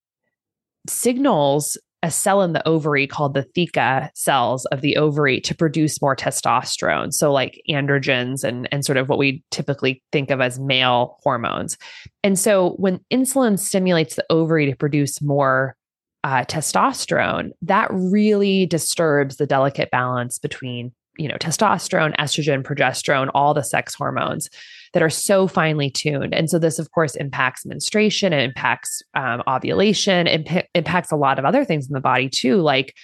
signals a cell in the ovary called the theca cells of the ovary to produce more testosterone. So like androgens and, and sort of what we typically think of as male hormones. And so when insulin stimulates the ovary to produce more uh, testosterone, that really disturbs the delicate balance between you know testosterone estrogen progesterone all the sex hormones that are so finely tuned. And so this of course impacts menstruation. It impacts um, ovulation. It imp- impacts a lot of other things in the body too like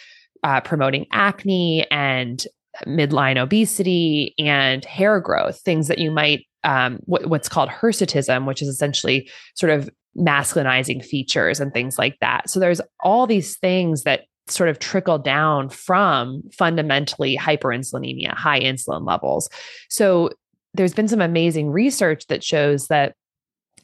uh, promoting acne and midline obesity and hair growth things that you might um, what, what's called hirsutism which is essentially sort of masculinizing features and things like that. So there's all these things that sort of trickle down from fundamentally hyperinsulinemia, high insulin levels. So there's been some amazing research that shows that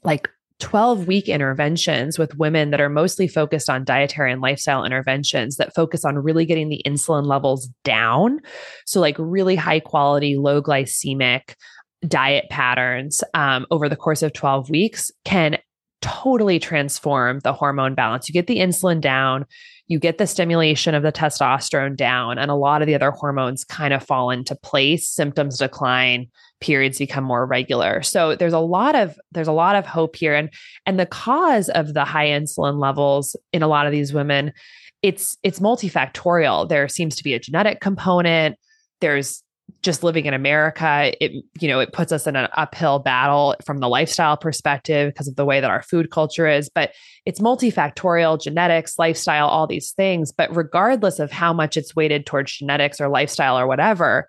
like 12 week interventions with women that are mostly focused on dietary and lifestyle interventions that focus on really getting the insulin levels down. So, like really high quality, low glycemic diet patterns um, over the course of 12 weeks can totally transform the hormone balance. You get the insulin down, you get the stimulation of the testosterone down, and a lot of the other hormones kind of fall into place. Symptoms decline, periods become more regular. So there's a lot of there's a lot of hope here, and and the cause of the high insulin levels in a lot of these women, it's it's multifactorial. There seems to be a genetic component. There's just living in America, it you know, it puts us in an uphill battle from the lifestyle perspective because of the way that our food culture is, but it's multifactorial, genetics, lifestyle, all these things, but regardless of how much it's weighted towards genetics or lifestyle or whatever,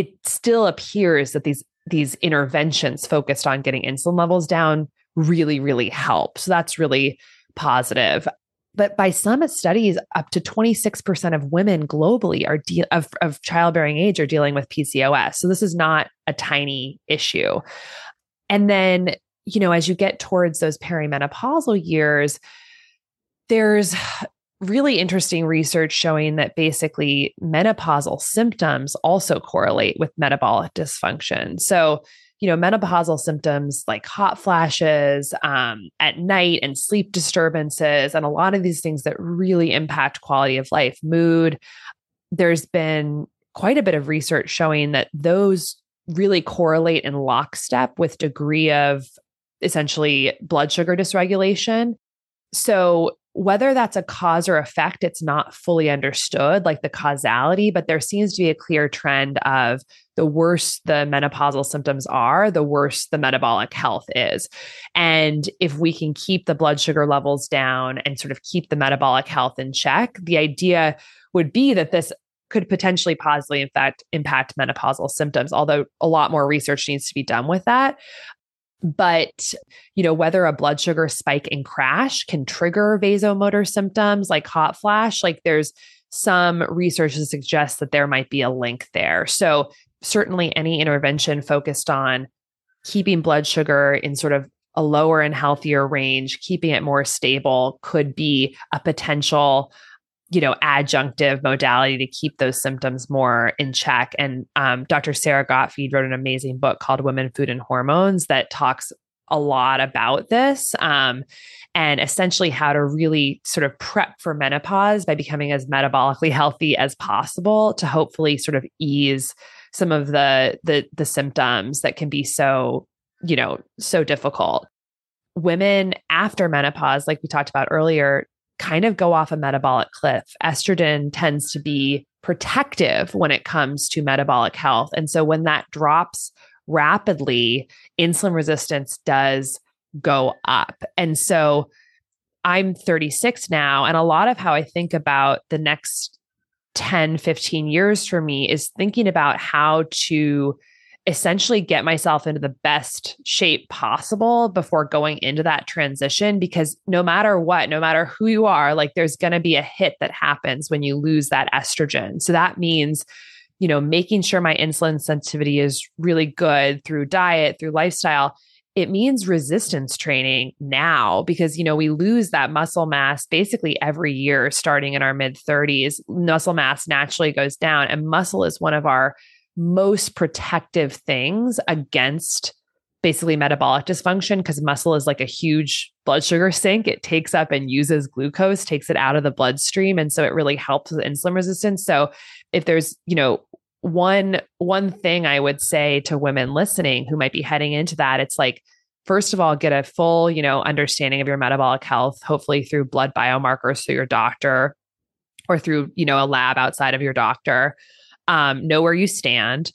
it still appears that these these interventions focused on getting insulin levels down really really help. So that's really positive. But by some studies up to 26% of women globally are de- of, of childbearing age are dealing with pcos so this is not a tiny issue. And then you know as you get towards those perimenopausal years there's really interesting research showing that basically menopausal symptoms also correlate with metabolic dysfunction so you know, menopausal symptoms like hot flashes um, at night and sleep disturbances, and a lot of these things that really impact quality of life, mood. There's been quite a bit of research showing that those really correlate in lockstep with degree of essentially blood sugar dysregulation. So whether that's a cause or effect, it's not fully understood, like the causality, but there seems to be a clear trend of the worse the menopausal symptoms are, the worse the metabolic health is. And if we can keep the blood sugar levels down and sort of keep the metabolic health in check, the idea would be that this could potentially positively in fact impact menopausal symptoms although a lot more research needs to be done with that but you know whether a blood sugar spike and crash can trigger vasomotor symptoms like hot flash like there's some research to suggest that there might be a link there. So certainly any intervention focused on keeping blood sugar in sort of a lower and healthier range keeping it more stable could be a potential you know, adjunctive modality to keep those symptoms more in check. And um, Dr. Sara Gottfried wrote an amazing book called Women, Food, and Hormones that talks a lot about this um, and essentially how to really sort of prep for menopause by becoming as metabolically healthy as possible to hopefully sort of ease some of the the the symptoms that can be so you know so difficult women after menopause like we talked about earlier kind of go off a metabolic cliff. Estrogen tends to be protective when it comes to metabolic health. And so when that drops rapidly, insulin resistance does go up. And so I'm 36 now. And a lot of how I think about the next 10, 15 years for me is thinking about how to essentially get myself into the best shape possible before going into that transition. Because no matter what, no matter who you are, like there's going to be a hit that happens when you lose that estrogen. So that means, you know, making sure my insulin sensitivity is really good through diet, through lifestyle it means resistance training now because you know we lose that muscle mass basically every year starting in our mid 30s muscle mass naturally goes down and muscle is one of our most protective things against basically metabolic dysfunction because muscle is like a huge blood sugar sink. It takes up and uses glucose takes it out of the bloodstream and so it really helps with insulin resistance. So if there's you know one one thing I would say to women listening who might be heading into that, it's like first of all get a full you know understanding of your metabolic health hopefully through blood biomarkers through your doctor or through you know a lab outside of your doctor um, know where you stand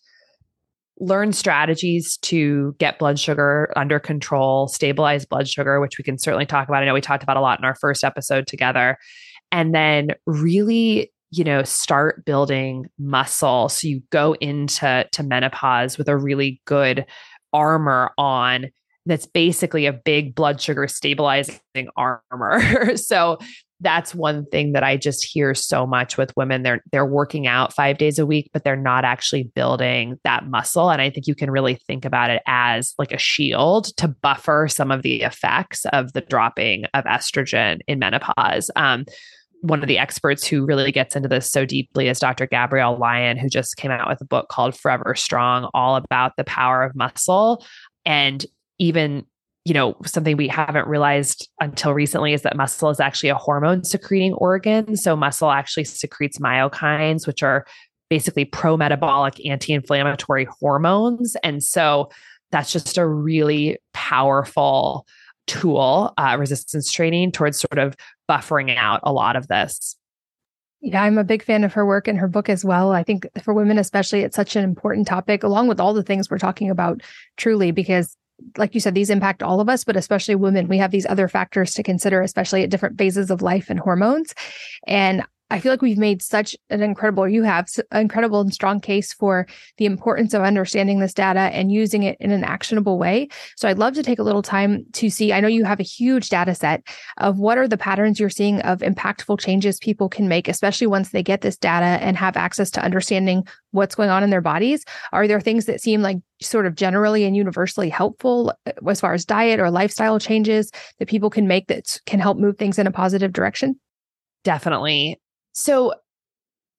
learn strategies to get blood sugar under control stabilize blood sugar which we can certainly talk about. I know we talked about a lot in our first episode together. And then really you know start building muscle. So you go into to menopause with a really good armor on that's basically a big blood sugar stabilizing armor. So that's one thing that I just hear so much with women. They're they're working out 5 days a week, but they're not actually building that muscle and I think you can really think about it as like a shield to buffer some of the effects of the dropping of estrogen in menopause. Um, one of the experts who really gets into this so deeply is Dr. Gabrielle Lyon, who just came out with a book called Forever Strong, all about the power of muscle. And even, you know, something we haven't realized until recently is that muscle is actually a hormone secreting organ. So, muscle actually secretes myokines, which are basically pro metabolic, anti inflammatory hormones. And so, that's just a really powerful tool, uh, resistance training, towards sort of buffering out a lot of this. Yeah, I'm a big fan of her work and her book as well. I think for women, especially, it's such an important topic, along with all the things we're talking about, truly, because like you said, these impact all of us, but especially women. We have these other factors to consider, especially at different phases of life and hormones. And I feel like we've made such an incredible, you have an incredible and strong case for the importance of understanding this data and using it in an actionable way. So I'd love to take a little time to see. I know you have a huge data set of what are the patterns you're seeing of impactful changes people can make, especially once they get this data and have access to understanding what's going on in their bodies. Are there things that seem like sort of generally and universally helpful uh, as far as diet or lifestyle changes that people can make that can help move things in a positive direction? Definitely. So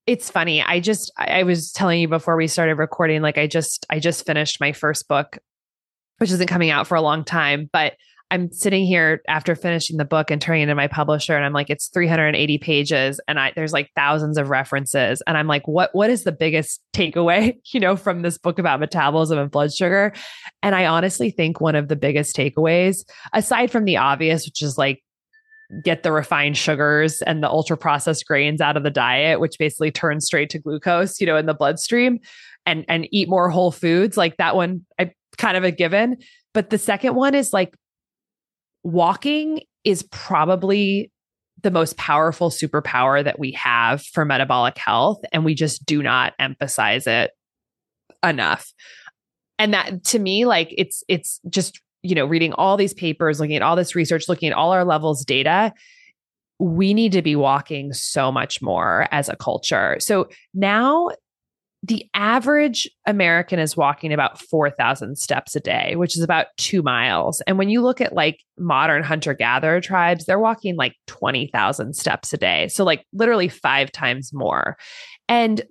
it's funny. I just I was telling you before we started recording like I just I just finished my first book which isn't coming out for a long time, but I'm sitting here after finishing the book and turning it into my publisher and I'm like it's 380 pages and I there's like thousands of references and I'm like what what is the biggest takeaway, you know, from this book about metabolism and blood sugar? And I honestly think one of the biggest takeaways aside from the obvious which is like get the refined sugars and the ultra processed grains out of the diet which basically turns straight to glucose you know in the bloodstream and and eat more whole foods. Like that one i kind of a given. But the second one is like walking is probably the most powerful superpower that we have for metabolic health and we just do not emphasize it enough. And that to me like it's it's just you know, reading all these papers, looking at all this research, looking at all our levels data, we need to be walking so much more as a culture. So now the average American is walking about 4,000 steps a day, which is about two miles. And when you look at like modern hunter gatherer tribes, they're walking like 20,000 steps a day. So, like, literally five times more. And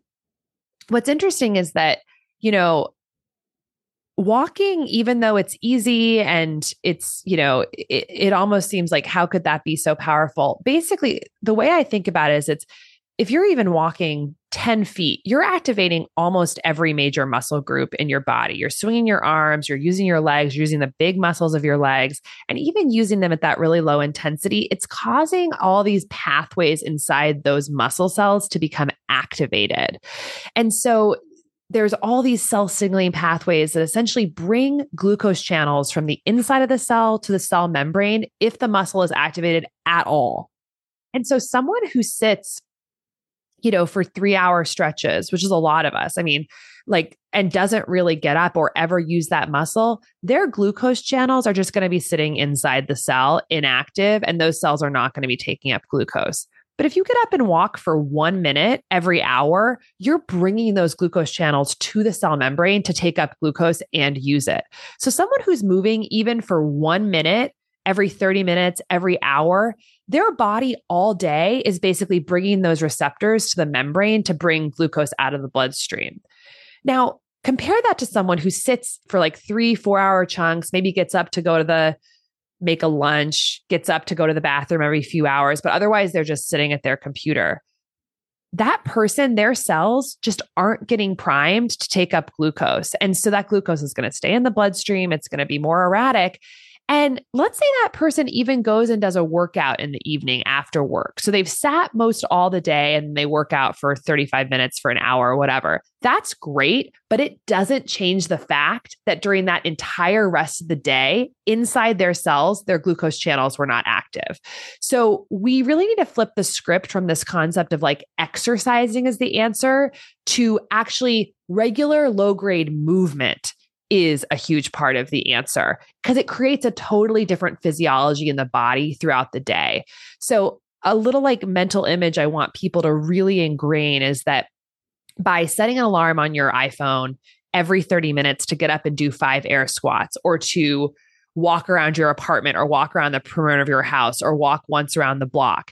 what's interesting is that, you know, walking even though it's easy and it's you know it, it almost seems like how could that be so powerful? Basically the way i think about it is it's if you're even walking 10 feet you're activating almost every major muscle group in your body. You're swinging your arms you're using your legs you're using the big muscles of your legs and even using them at that really low intensity it's causing all these pathways inside those muscle cells to become activated. And so there's all these cell signaling pathways that essentially bring glucose channels from the inside of the cell to the cell membrane if the muscle is activated at all. And so someone who sits, you know, for three hour stretches, which is a lot of us, I mean, like, and doesn't really get up or ever use that muscle, their glucose channels are just going to be sitting inside the cell inactive, and those cells are not going to be taking up glucose. But if you get up and walk for one minute every hour, you're bringing those glucose channels to the cell membrane to take up glucose and use it. So, someone who's moving even for one minute every 30 minutes, every hour, their body all day is basically bringing those receptors to the membrane to bring glucose out of the bloodstream. Now, compare that to someone who sits for like three, four hour chunks, maybe gets up to go to the make a lunch, gets up to go to the bathroom every few hours, but otherwise they're just sitting at their computer. That person, their cells just aren't getting primed to take up glucose. And so that glucose is going to stay in the bloodstream. It's going to be more erratic. And let's say that person even goes and does a workout in the evening after work. So they've sat most all the day and they work out for 35 minutes for an hour or whatever. That's great, but it doesn't change the fact that during that entire rest of the day, inside their cells, their glucose channels were not active. So we really need to flip the script from this concept of like exercising as the answer to actually regular low grade movement is a huge part of the answer because it creates a totally different physiology in the body throughout the day. So, a little like mental image I want people to really ingrain is that by setting an alarm on your iPhone every 30 minutes to get up and do five air squats or to walk around your apartment or walk around the perimeter of your house or walk once around the block.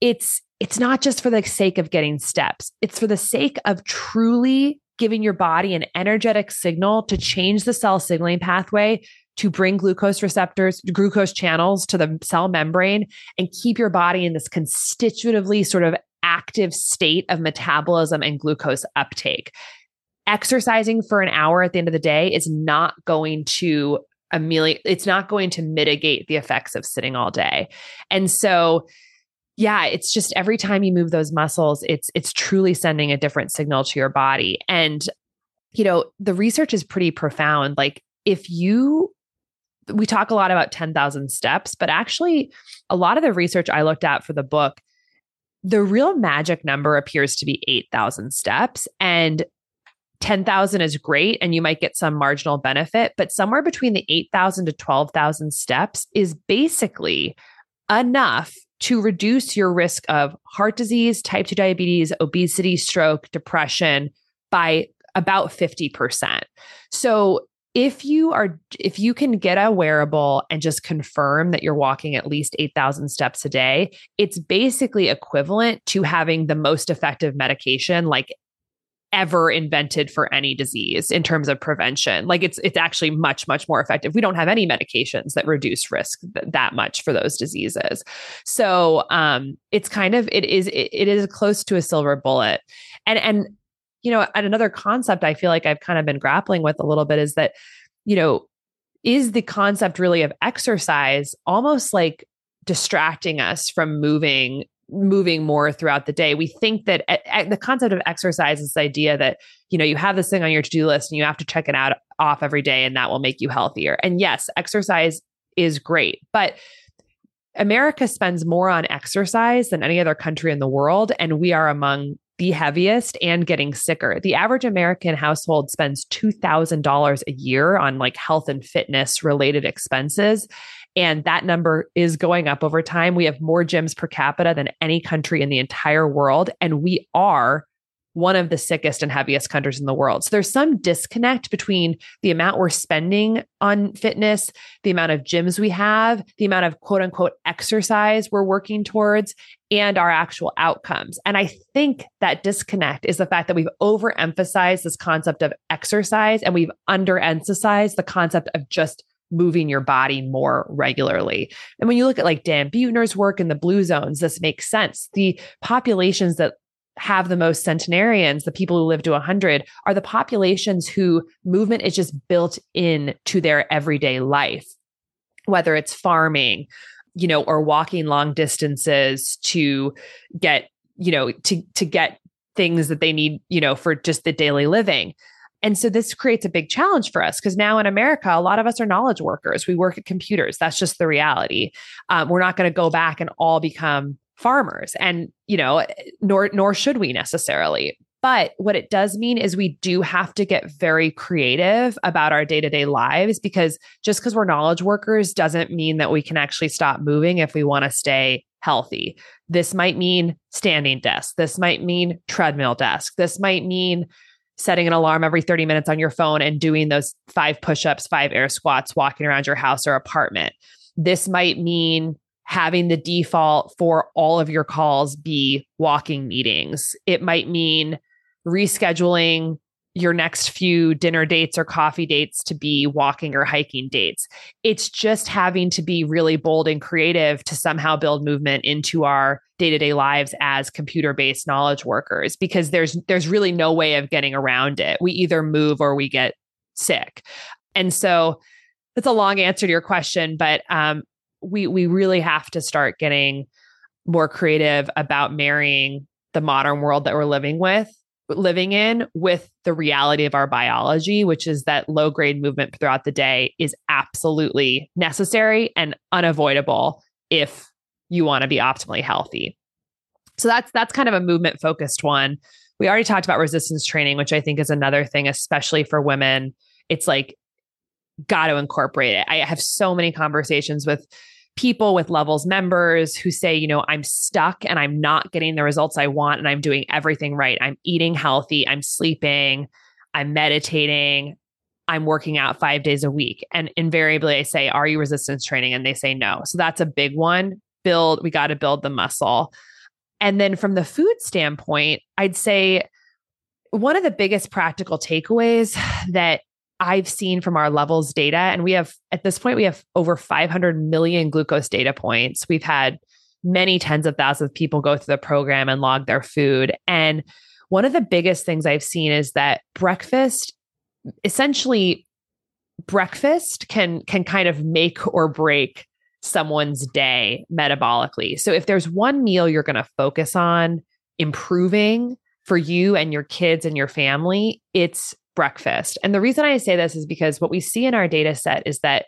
It's it's not just for the sake of getting steps. It's for the sake of truly giving your body an energetic signal to change the cell signaling pathway to bring glucose receptors, glucose channels to the cell membrane and keep your body in this constitutively sort of active state of metabolism and glucose uptake. Exercising for an hour at the end of the day is not going to ameliorate, it's not going to mitigate the effects of sitting all day. And so, yeah it's just every time you move those muscles it's it's truly sending a different signal to your body. And you know the research is pretty profound. Like if you we talk a lot about 10,000 steps but actually a lot of the research i looked at for the book the real magic number appears to be 8,000 steps and 10,000 is great and you might get some marginal benefit but somewhere between the 8,000 to 12,000 steps is basically enough to reduce your risk of heart disease, type 2 diabetes, obesity, stroke, depression by about 50%. So if you are if you can get a wearable and just confirm that you're walking at least 8000 steps a day it's basically equivalent to having the most effective medication like ever invented for any disease in terms of prevention. Like it's it's actually much much more effective. We don't have any medications that reduce risk th- that much for those diseases. So um it's kind of it is it, it is close to a silver bullet. And and you know, another concept I feel like I've kind of been grappling with a little bit is that you know, is the concept really of exercise almost like distracting us from moving moving more throughout the day. We think that the concept of exercise is this idea that, you know, you have this thing on your to-do list and you have to check it out off every day and that will make you healthier. And yes, exercise is great, but America spends more on exercise than any other country in the world and we are among the heaviest and getting sicker. The average American household spends $2,000 a year on like health and fitness related expenses. And that number is going up over time. We have more gyms per capita than any country in the entire world. And we are one of the sickest and heaviest countries in the world. So there's some disconnect between the amount we're spending on fitness, the amount of gyms we have, the amount of quote unquote exercise we're working towards, and our actual outcomes. And I think that disconnect is the fact that we've overemphasized this concept of exercise and we've underemphasized the concept of just moving your body more regularly. And when you look at like Dan Buettner's work in the blue zones, this makes sense. The populations that have the most centenarians, the people who live to 100, are the populations who movement is just built in to their everyday life, whether it's farming, you know, or walking long distances to get, you know, to to get things that they need, you know, for just the daily living. And so this creates a big challenge for us because now in America, a lot of us are knowledge workers. We work at computers. That's just the reality. Um, we're not going to go back and all become farmers, and you know, nor nor should we necessarily. But what it does mean is we do have to get very creative about our day to day lives because just because we're knowledge workers doesn't mean that we can actually stop moving if we want to stay healthy. This might mean standing desk. This might mean treadmill desk. This might mean setting an alarm every 30 minutes on your phone and doing those five push ups, five air squats, walking around your house or apartment. This might mean having the default for all of your calls be walking meetings. It might mean rescheduling your next few dinner dates or coffee dates to be walking or hiking dates. It's just having to be really bold and creative to somehow build movement into our day-to-day lives as computer-based knowledge workers because there's there's really no way of getting around it. We either move or we get sick. And so that's a long answer to your question, but um, we we really have to start getting more creative about marrying the modern world that we're living with living in with the reality of our biology, which is that low grade movement throughout the day is absolutely necessary and unavoidable if you want to be optimally healthy. So that's that's kind of a movement focused one. We already talked about resistance training, which I think is another thing, especially for women. It's like got to incorporate it. I have so many conversations with people with levels members who say, you know, I'm stuck and I'm not getting the results I want and I'm doing everything right. I'm eating healthy, I'm sleeping, I'm meditating, I'm working out five days a week. And invariably I say, Are you resistance training? And they say no. So that's a big one. Build, we got to build the muscle. And then from the food standpoint, I'd say one of the biggest practical takeaways that I've seen from our levels data, and we have at this point, we have over 500 million glucose data points. We've had many tens of thousands of people go through the program and log their food. And one of the biggest things I've seen is that breakfast, essentially, breakfast can can kind of make or break someone's day metabolically. So if there's one meal you're going to focus on improving for you and your kids and your family, it's breakfast. And the reason I say this is because what we see in our data set is that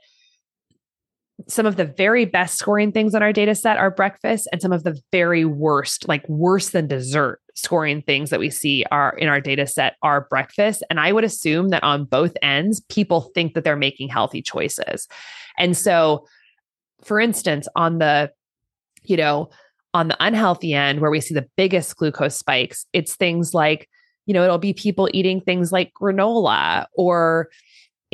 some of the very best scoring things on our data set are breakfast and some of the very worst like worse than dessert scoring things that we see are in our data set are breakfast and i would assume that on both ends people think that they're making healthy choices and so for instance on the you know on the unhealthy end where we see the biggest glucose spikes it's things like you know, it'll be people eating things like granola or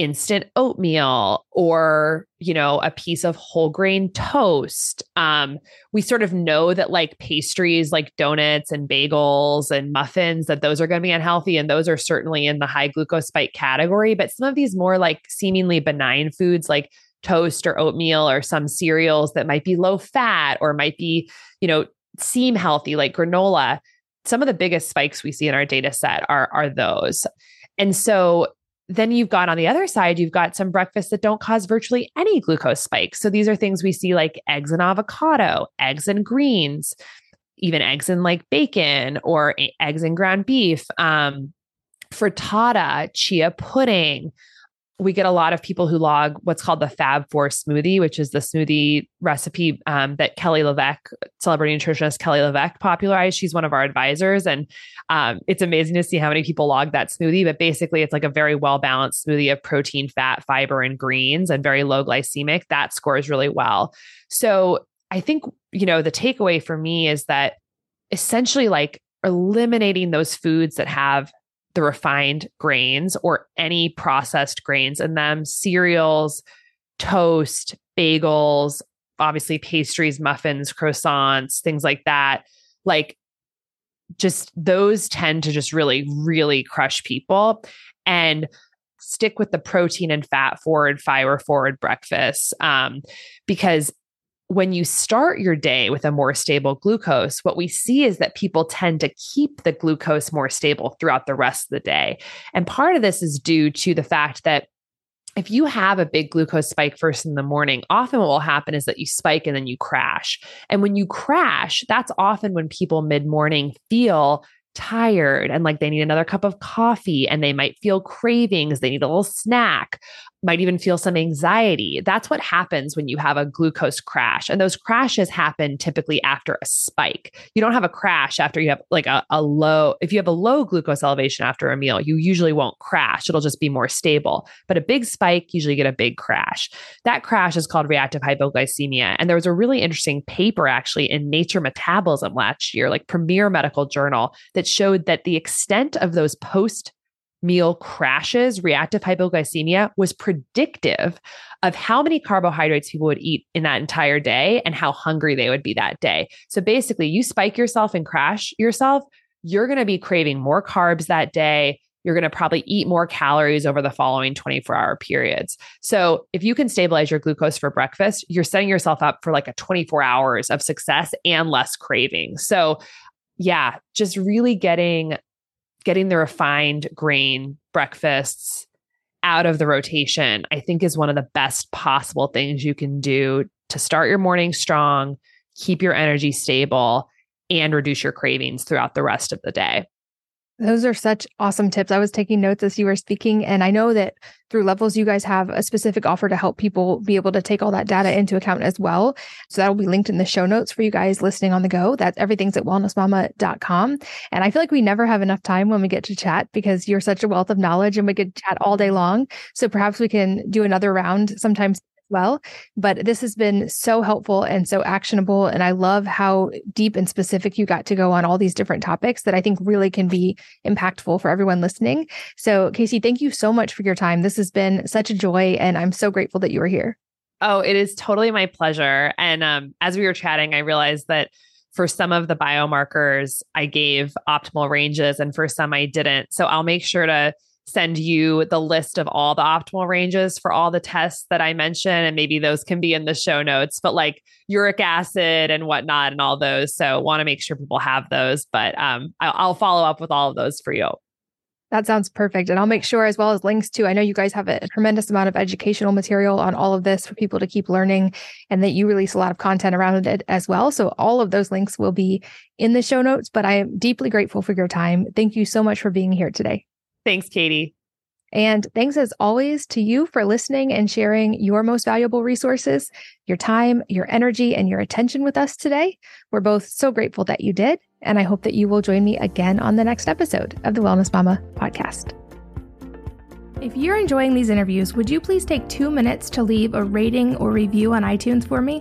instant oatmeal or you know a piece of whole grain toast. Um we sort of know that like pastries like donuts and bagels and muffins that those are going to be unhealthy and those are certainly in the high glucose spike category but some of these more like seemingly benign foods like toast or oatmeal or some cereals that might be low fat or might be you know seem healthy like granola some of the biggest spikes we see in our data set are are those. And so then you've got on the other side, you've got some breakfasts that don't cause virtually any glucose spikes. So these are things we see like eggs and avocado, eggs and greens, even eggs and like bacon or eggs and ground beef, um, frittata, chia pudding, we get a lot of people who log what's called the Fab Four smoothie, which is the smoothie recipe um, that Kelly LeVeque, celebrity nutritionist Kelly LeVeque, popularized. She's one of our advisors, and um, it's amazing to see how many people log that smoothie. But basically, it's like a very well balanced smoothie of protein, fat, fiber, and greens, and very low glycemic. That scores really well. So I think you know the takeaway for me is that essentially, like eliminating those foods that have the refined grains or any processed grains in them cereals, toast, bagels, obviously pastries, muffins, croissants, things like that. Like, just those tend to just really, really crush people. And stick with the protein and fat forward, fiber forward breakfast um, because when you start your day with a more stable glucose, what we see is that people tend to keep the glucose more stable throughout the rest of the day. And part of this is due to the fact that if you have a big glucose spike first in the morning, often what will happen is that you spike and then you crash. And when you crash, that's often when people mid morning feel tired and like they need another cup of coffee and they might feel cravings, they need a little snack might even feel some anxiety. That's what happens when you have a glucose crash. And those crashes happen typically after a spike. You don't have a crash after you have like a, a, low, if you have a low glucose elevation after a meal, you usually won't crash. It'll just be more stable. But a big spike, usually get a big crash. That crash is called reactive hypoglycemia. And there was a really interesting paper actually in Nature Metabolism last year, like premier medical journal, that showed that the extent of those post meal crashes, reactive hypoglycemia was predictive of how many carbohydrates people would eat in that entire day and how hungry they would be that day. So basically, you spike yourself and crash yourself, you're going to be craving more carbs that day. You're going to probably eat more calories over the following 24 hour periods. So, if you can stabilize your glucose for breakfast, you're setting yourself up for like a 24 hours of success and less craving. So, yeah, just really getting getting the refined grain breakfasts out of the rotation, I think is one of the best possible things you can do to start your morning strong, keep your energy stable, and reduce your cravings throughout the rest of the day. Those are such awesome tips. I was taking notes as you were speaking, and I know that through levels, you guys have a specific offer to help people be able to take all that data into account as well. So that will be linked in the show notes for you guys listening on the go. That's everything's at wellnessmama.com. And I feel like we never have enough time when we get to chat because you're such a wealth of knowledge and we could chat all day long. So perhaps we can do another round sometimes well. But this has been so helpful and so actionable. And I love how deep and specific you got to go on all these different topics that I think really can be impactful for everyone listening. So, Casey, thank you so much for your time. This has been such a joy. And I'm so grateful that you were here. Oh, it is totally my pleasure. And um, as we were chatting, I realized that for some of the biomarkers, I gave optimal ranges, and for some, I didn't. So I'll make sure to send you the list of all the optimal ranges for all the tests that I mentioned. And maybe those can be in the show notes, but like uric acid and whatnot and all those. So want to make sure people have those, but um, I'll, follow up with all of those for you. That sounds perfect. And I'll make sure, as well as links to, I know you guys have a tremendous amount of educational material on all of this for people to keep learning and that you release a lot of content around it as well. So all of those links will be in the show notes. But I am deeply grateful for your time. Thank you so much for being here today. Thanks, Katie. And thanks as always to you for listening and sharing your most valuable resources, your time, your energy, and your attention with us today. We're both so grateful that you did. And I hope that you will join me again on the next episode of the Wellness Mama podcast. If you're enjoying these interviews, would you please take two minutes to leave a rating or review on iTunes for me?